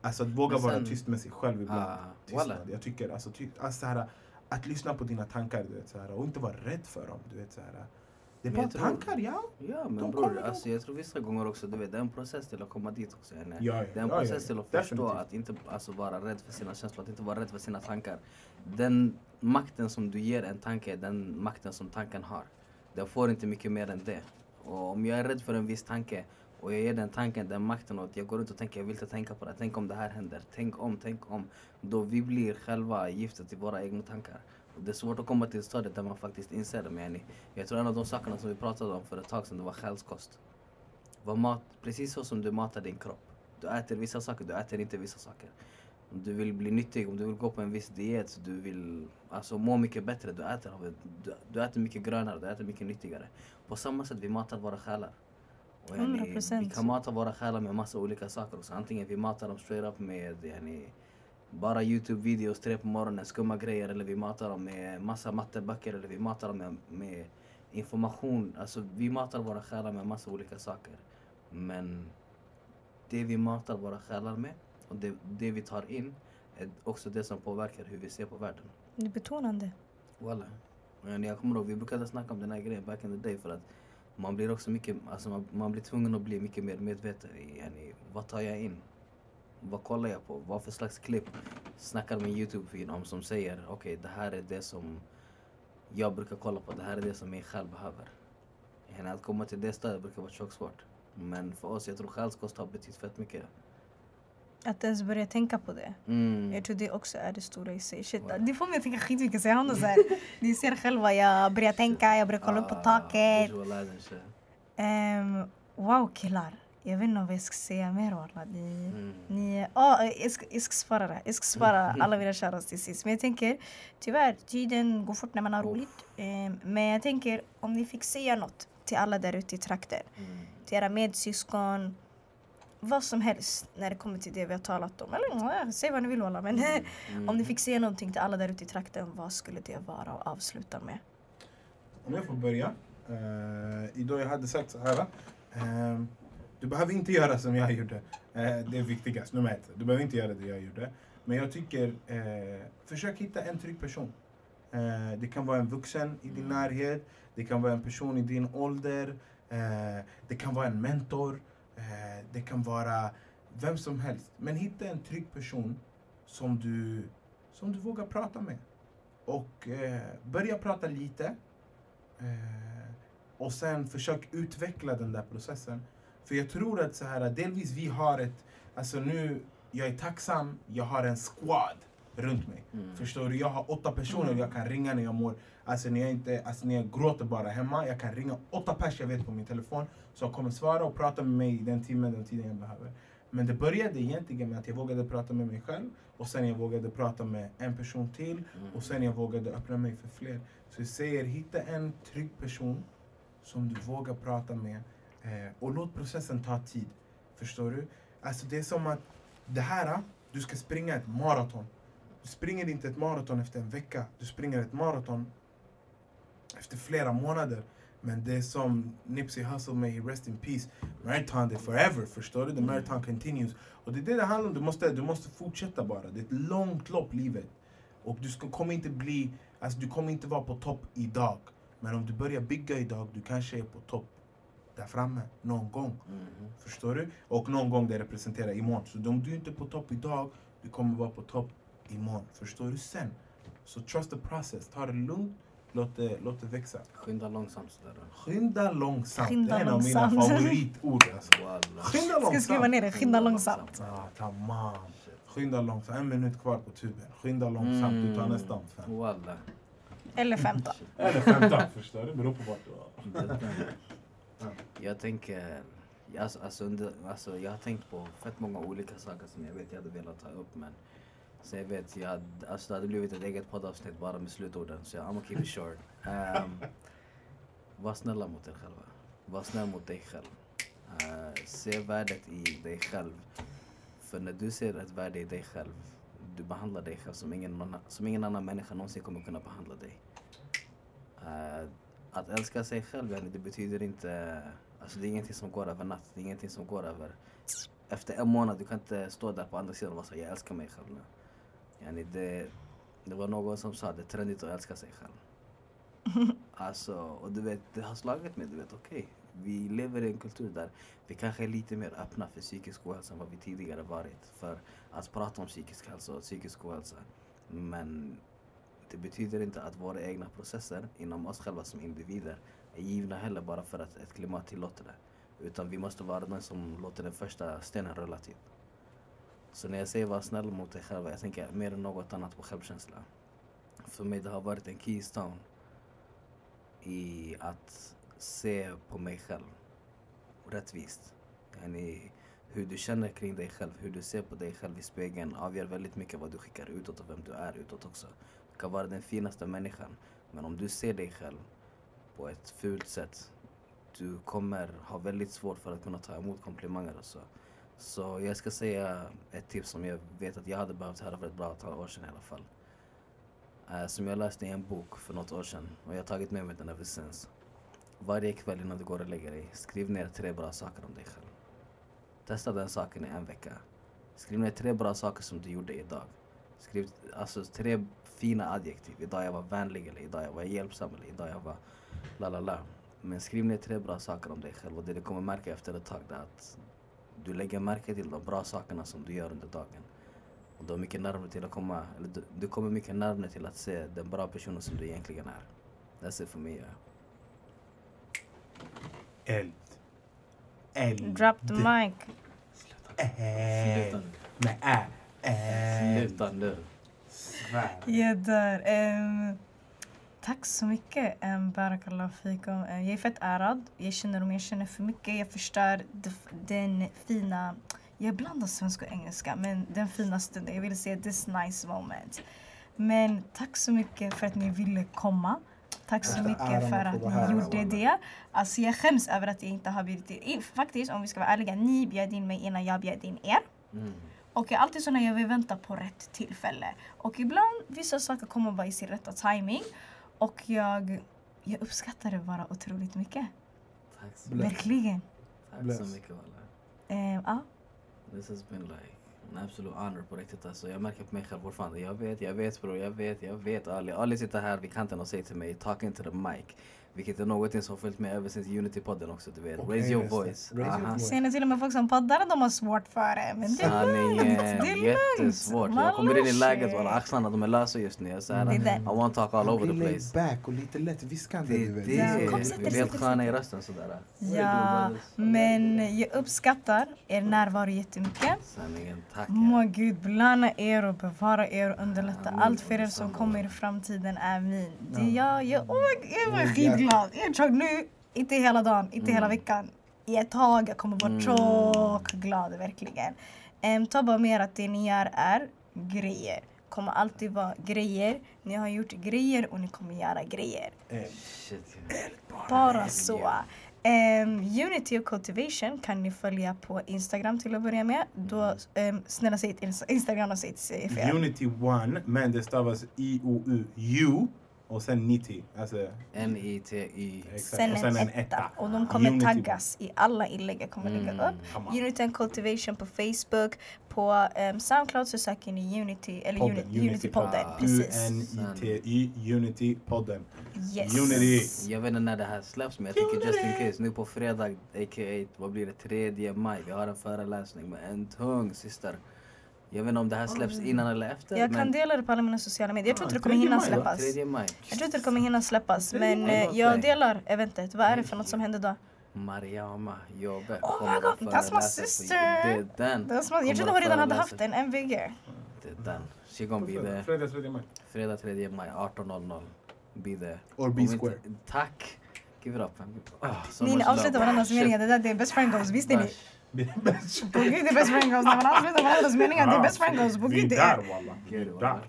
Alltså att våga Men vara sen- tyst med sig själv ibland. Ah, Tystnad. Jag tycker alltså, ty, alltså, så här, att lyssna på dina tankar du vet, så här, och inte vara rädd för dem. Du vet, så här. Det är bara tror- tankar, ja. Ja men De bror, alltså, jag tror vissa gånger också, du vet, det är en process till att komma dit också. Ja, ja Det är en ja, process till att Definitivt. förstå att inte alltså, vara rädd för sina känslor, att inte vara rädd för sina tankar. Den makten som du ger en tanke är den makten som tanken har. Den får inte mycket mer än det. Och om jag är rädd för en viss tanke och jag ger den tanken den makten åt. jag går runt och tänker jag vill inte tänka på det. Tänk om det här händer. Tänk om, tänk om. Då vi blir själva giftet i våra egna tankar. Och det är svårt att komma till ett där man faktiskt inser det. Men jag tror en av de sakerna som vi pratade om för ett tag sedan det var själskost. Var mat, precis så som du matar din kropp. Du äter vissa saker, du äter inte vissa saker. Om du vill bli nyttig, om du vill gå på en viss diet, du vill alltså, må mycket bättre, du äter, du, du äter mycket grönare, du äter mycket nyttigare. På samma sätt vi matar våra själar. Yani, 100%. vi kan mata våra själar med massa olika saker också. Antingen vi matar dem straight up med yani, bara Youtube-videos tre på morgonen, skumma grejer eller vi matar dem med massa matteböcker eller vi matar dem med, med information. Alltså vi matar våra själar med massa olika saker. Men det vi matar våra själar med och det, det vi tar in är också det som påverkar hur vi ser på världen. Det är betonande. Men jag kommer ihåg, vi brukade snacka om den här grejen back in the day för att man blir också mycket, alltså man, man blir tvungen att bli mycket mer medveten i, yani, vad tar jag in? Vad kollar jag på? Vad för slags klipp snackar min Youtube-feed om som säger okej det här är det som jag brukar kolla på, det här är det som jag själv behöver. Yani, att komma till det stället brukar vara tjockt svårt. Men för oss, jag tror själskost har betytt fett mycket. Att ens börja tänka på det. Mm. Jag tror det också är det stora i sig. Shit, Wow. det får mig att tänka skitmycket. Så jag hamnar så här. Ni ser själva, jag börjar tänka, jag börjar kolla upp på Ah, taket. Ehm, wow killar. Jag vet inte vad jag ska säga mer walla. Ni, Mm. ni, oh, jag, ska, jag ska spara det. Jag ska spara alla mina shoutouts till sist. Men jag tänker tyvärr, tiden går fort när man har roligt. Ehm, men jag tänker om ni fick säga något till alla där ute i trakten. Mm. Till era medsyskon. Vad som helst när det kommer till det vi har talat om. Eller ja, säg vad ni vill walla. Men Mm. om ni fick säga någonting till alla där ute i trakten. Vad skulle det vara och avsluta med? Om jag får börja. Uh, idag jag hade sagt så här. ehm, du behöver inte göra som jag gjorde. Eh, det är viktigast, nummer ett. Du behöver inte göra det jag gjorde. Men jag tycker, uh, försök hitta en trygg person. Det kan vara en vuxen i din närhet. Det kan vara en person i din ålder. det kan vara en mentor. Eh, det kan vara vem som helst. Men hitta en trygg person som du, som du vågar prata med. Och eh, börja prata lite. Eh, och sen försök utveckla den där processen. För jag tror att så här, delvis vi har ett, alltså nu, jag är tacksam, jag har en squad runt mig. Mm. Förstår du? Jag har åtta personer jag kan ringa när jag mår, alltså när jag inte, alltså när jag gråter bara hemma. Jag kan ringa åtta pers jag vet på min telefon som kommer svara och prata med mig i den timmen, den tiden jag behöver. Men det började egentligen med att jag vågade prata med mig själv och sen jag vågade prata med en person till Mm. och sen jag vågade öppna mig för fler. Så jag säger, hitta en trygg person som du vågar prata med eh, och låt processen ta tid. Förstår du? Alltså det är som att det här, du ska springa ett maraton. Du springer inte ett maraton efter en vecka. Du springer ett maraton efter flera månader. Men det är som Nipsey Hussle med i Rest in Peace. Marathon är forever, förstår du? The marathon continues. Och det är det det handlar om. Du måste, du måste fortsätta bara. Det är ett långt lopp, livet. Och du ska, kommer inte bli, alltså du kommer inte vara på topp idag. Men om du börjar bygga idag, du kanske är på topp där framme någon gång. Mm. Förstår du? Och någon gång det representerar imorgon. Så om du inte är på topp idag, du kommer vara på topp imorgon. Förstår du? Sen. Så trust the process. Ta det lugnt. Låt det, låt det växa. Skynda långsamt sådär. Skynda långsamt. Skynda det är en av mina långsamt. favoritord. Alltså. Skynda Ska långsamt. skriva ner det, skynda långsamt. Ah, tamam. Skynda långsamt. En minut kvar på tuben. Skynda långsamt. Du tar Mm. nästa om fem. Walla. Eller 15. Eller femton. Förstår du? Beror på vart du är. Jag tänker, alltså, alltså, under, alltså, jag har tänkt på fett många olika saker som jag vet jag hade velat ta upp men så jag vet, jag, alltså, det hade blivit ett eget poddavsnitt bara med slutorden så jag I'm gonna keep it short. Um, var snälla mot er själva. Var snäll mot dig själv. Uh, se värdet i dig själv. För när du ser ett värde i dig själv, du behandlar dig själv som ingen, annan, som ingen annan människa någonsin kommer kunna behandla dig. Uh, att älska sig själv, det betyder inte... Alltså det är ingenting som går över natt. Det är ingenting som går över... Efter en månad, du kan inte stå där på andra sidan och vara så jag älskar mig själv nu. Yani det, Det var någon som sa det är trendigt att älska sig själv. Alltså, och du vet, det har slagit mig. Du vet, okej, vi lever i en kultur där vi kanske är lite mer öppna för psykisk ohälsa än vad vi tidigare varit. För att prata om psykisk hälsa och psykisk ohälsa. Men det betyder inte att våra egna processer inom oss själva som individer är givna heller bara för att ett klimat tillåter det. Utan vi måste vara den som låter den första stenen rulla typ. Så när jag säger var snäll mot dig själv, jag tänker mer än något annat på självkänsla. För mig det har varit en keystone i att se på mig själv rättvist. Yani, hur du känner kring dig själv, hur du ser på dig själv i spegeln avgör väldigt mycket vad du skickar utåt och vem du är utåt också. Du kan vara den finaste människan, men om du ser dig själv på ett fult sätt, du kommer ha väldigt svårt för att kunna ta emot komplimanger och så. Så jag ska säga ett tips som jag vet att jag hade behövt höra för ett bra antal år sedan i alla fall. Eh, som jag läste i en bok för något år sedan och jag har tagit med mig den ever since. Varje kväll innan du går och lägger dig, skriv ner tre bra saker om dig själv. Testa den saken i en vecka. Skriv ner tre bra saker som du gjorde idag. Skriv alltså tre fina adjektiv. Idag jag var vänlig eller idag jag var hjälpsam eller idag jag var la la la. Men skriv ner tre bra saker om dig själv och det du kommer märka efter ett tag är att du lägger märke till de bra sakerna som du gör under dagen. Och du är mycket närmare till att komma, eller du, du kommer mycket närmare till att se den bra personen som du egentligen är. That's it for me. Yeah. Eld. Eld. Drop the mic. Ä. Eld. Sluta nu. Svär. Jag dör. Tack så mycket, um, Barakallah fikum. Eh, jag är fett ärad. Jag känner om jag känner för mycket. Jag förstör den fina... Jag blandar svenska och engelska, men den fina stunden. Jag vill säga this nice moment. Men tack så mycket för att ni ville komma. Tack så mycket för att ni gjorde det. Alltså jag skäms över att jag inte har bjudit in. Faktiskt, om vi ska vara ärliga, ni bjöd in mig innan jag bjöd in er. Mm. Och jag är alltid så när jag vill vänta på rätt tillfälle. Och ibland, vissa saker kommer bara i sin rätta timing. Och jag, jag uppskattar det bara otroligt mycket. Tack så. Verkligen. tack Bless. så mycket Walla. Eh, ja. This has been like an absolute honor på riktigt alltså. Jag märker på mig själv fortfarande. Jag vet, jag vet bror, jag vet, jag vet Ali. Ali sitter här vid kanten och säger till mig, talking to the mic. Vilket är någonting som följt med ever since Unity-podden också du vet. Okej, Raise your voice. Raise your Aha. voice. Ser ni till och med folk som poddar, de har svårt för det. Men det är lugnt, det är jättesvårt. Jag kommer in i läget och axlarna de är lösa just nu. Jag säger, Det är det. I want to talk all over the place. back och lite lätt viskande. Det är det. Kom, helt sköna i rösten sådär. Ja, men jag uppskattar er närvaro jättemycket. Sanningen, tack. Må Gud belöna er och bevara er och underlätta allt för er som kommer i framtiden. Amin. Det jag, jag, oh, jag var Skitglad. Jag tror nu, inte hela dagen, inte hela Mm. veckan. I ett tag. Jag kommer vara Mm. tjock glad, verkligen. Um, ta bara med att det ni gör är grejer. kommer alltid vara grejer. Ni har gjort grejer och ni kommer göra grejer. Eld. Shit. Bara så. Ehm, Unity och Cultivation kan ni följa på Instagram till att börja med. Då, um, snälla säg Instagram och säg fel. Unity One, men det stavas I-O-U-U och sen 90. Alltså, exakt. Sen och en, sen etta. Och de kommer Unity taggas i alla inlägg jag kommer lägga Mm. upp. Come on. Unity and Cultivation på Facebook. På um, Soundcloud så söker ni Unity, eller Podden, Unity. Ah. Precis. U-N-I-T-Y, Unity-podden. Yes. Unity. Jag vet inte när det här släpps men jag tycker just in case nu på fredag, a.k.a. vad blir det, 3 maj. Vi har en föreläsning med en tung syster. Jag vet inte om det här släpps innan eller efter. Jag men kan dela det på alla mina sociala medier. Jag tror inte Ah, det kommer 3 hinna släppas. 3 maj. Jag tror inte det kommer hinna släppas. Men maj, eh, jag delar eventet. Vad är det för något som händer då? Mariama Jobbe Oh kommer my att God, that's my föreläsa sister. Det är den. Jag trodde att hon redan hade föreläsa. haft en MVG. Det är den. She gonna be there. Fredag 3 maj. Fredag 3 maj 18.00. Be there. Or Be Square. Tack! Give it up. Ah, so Ni much avslutar varandras meningar. Det där det är best friend goes. Visste ni? På gud det är best friend goes. När man avslutar varandras meningar. Det är best friend goes. På gud det är. Vi där.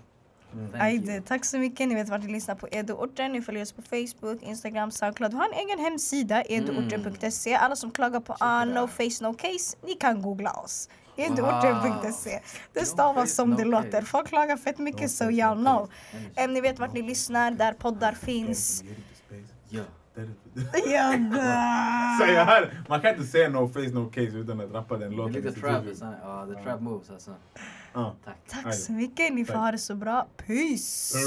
Ajde, tack så mycket. Ni vet vart ni lyssnar på Eduorten. Ni följer oss på Facebook, Instagram, Soundcloud. Vi har en egen hemsida, eduorten.se. Alla som klagar på ah, no face no case, ni kan googla oss. Eduorten.se. Det stavas som det låter. Folk klagar fett mycket so y'all know. Ni vet vart ni lyssnar, där poddar finns. Jag hör, man kan inte säga no face no case utan att rappa den låten. lite trap, ja, the trap moves alltså. Ja. Tack. Tack så mycket. Ni får ha det så bra. Peace!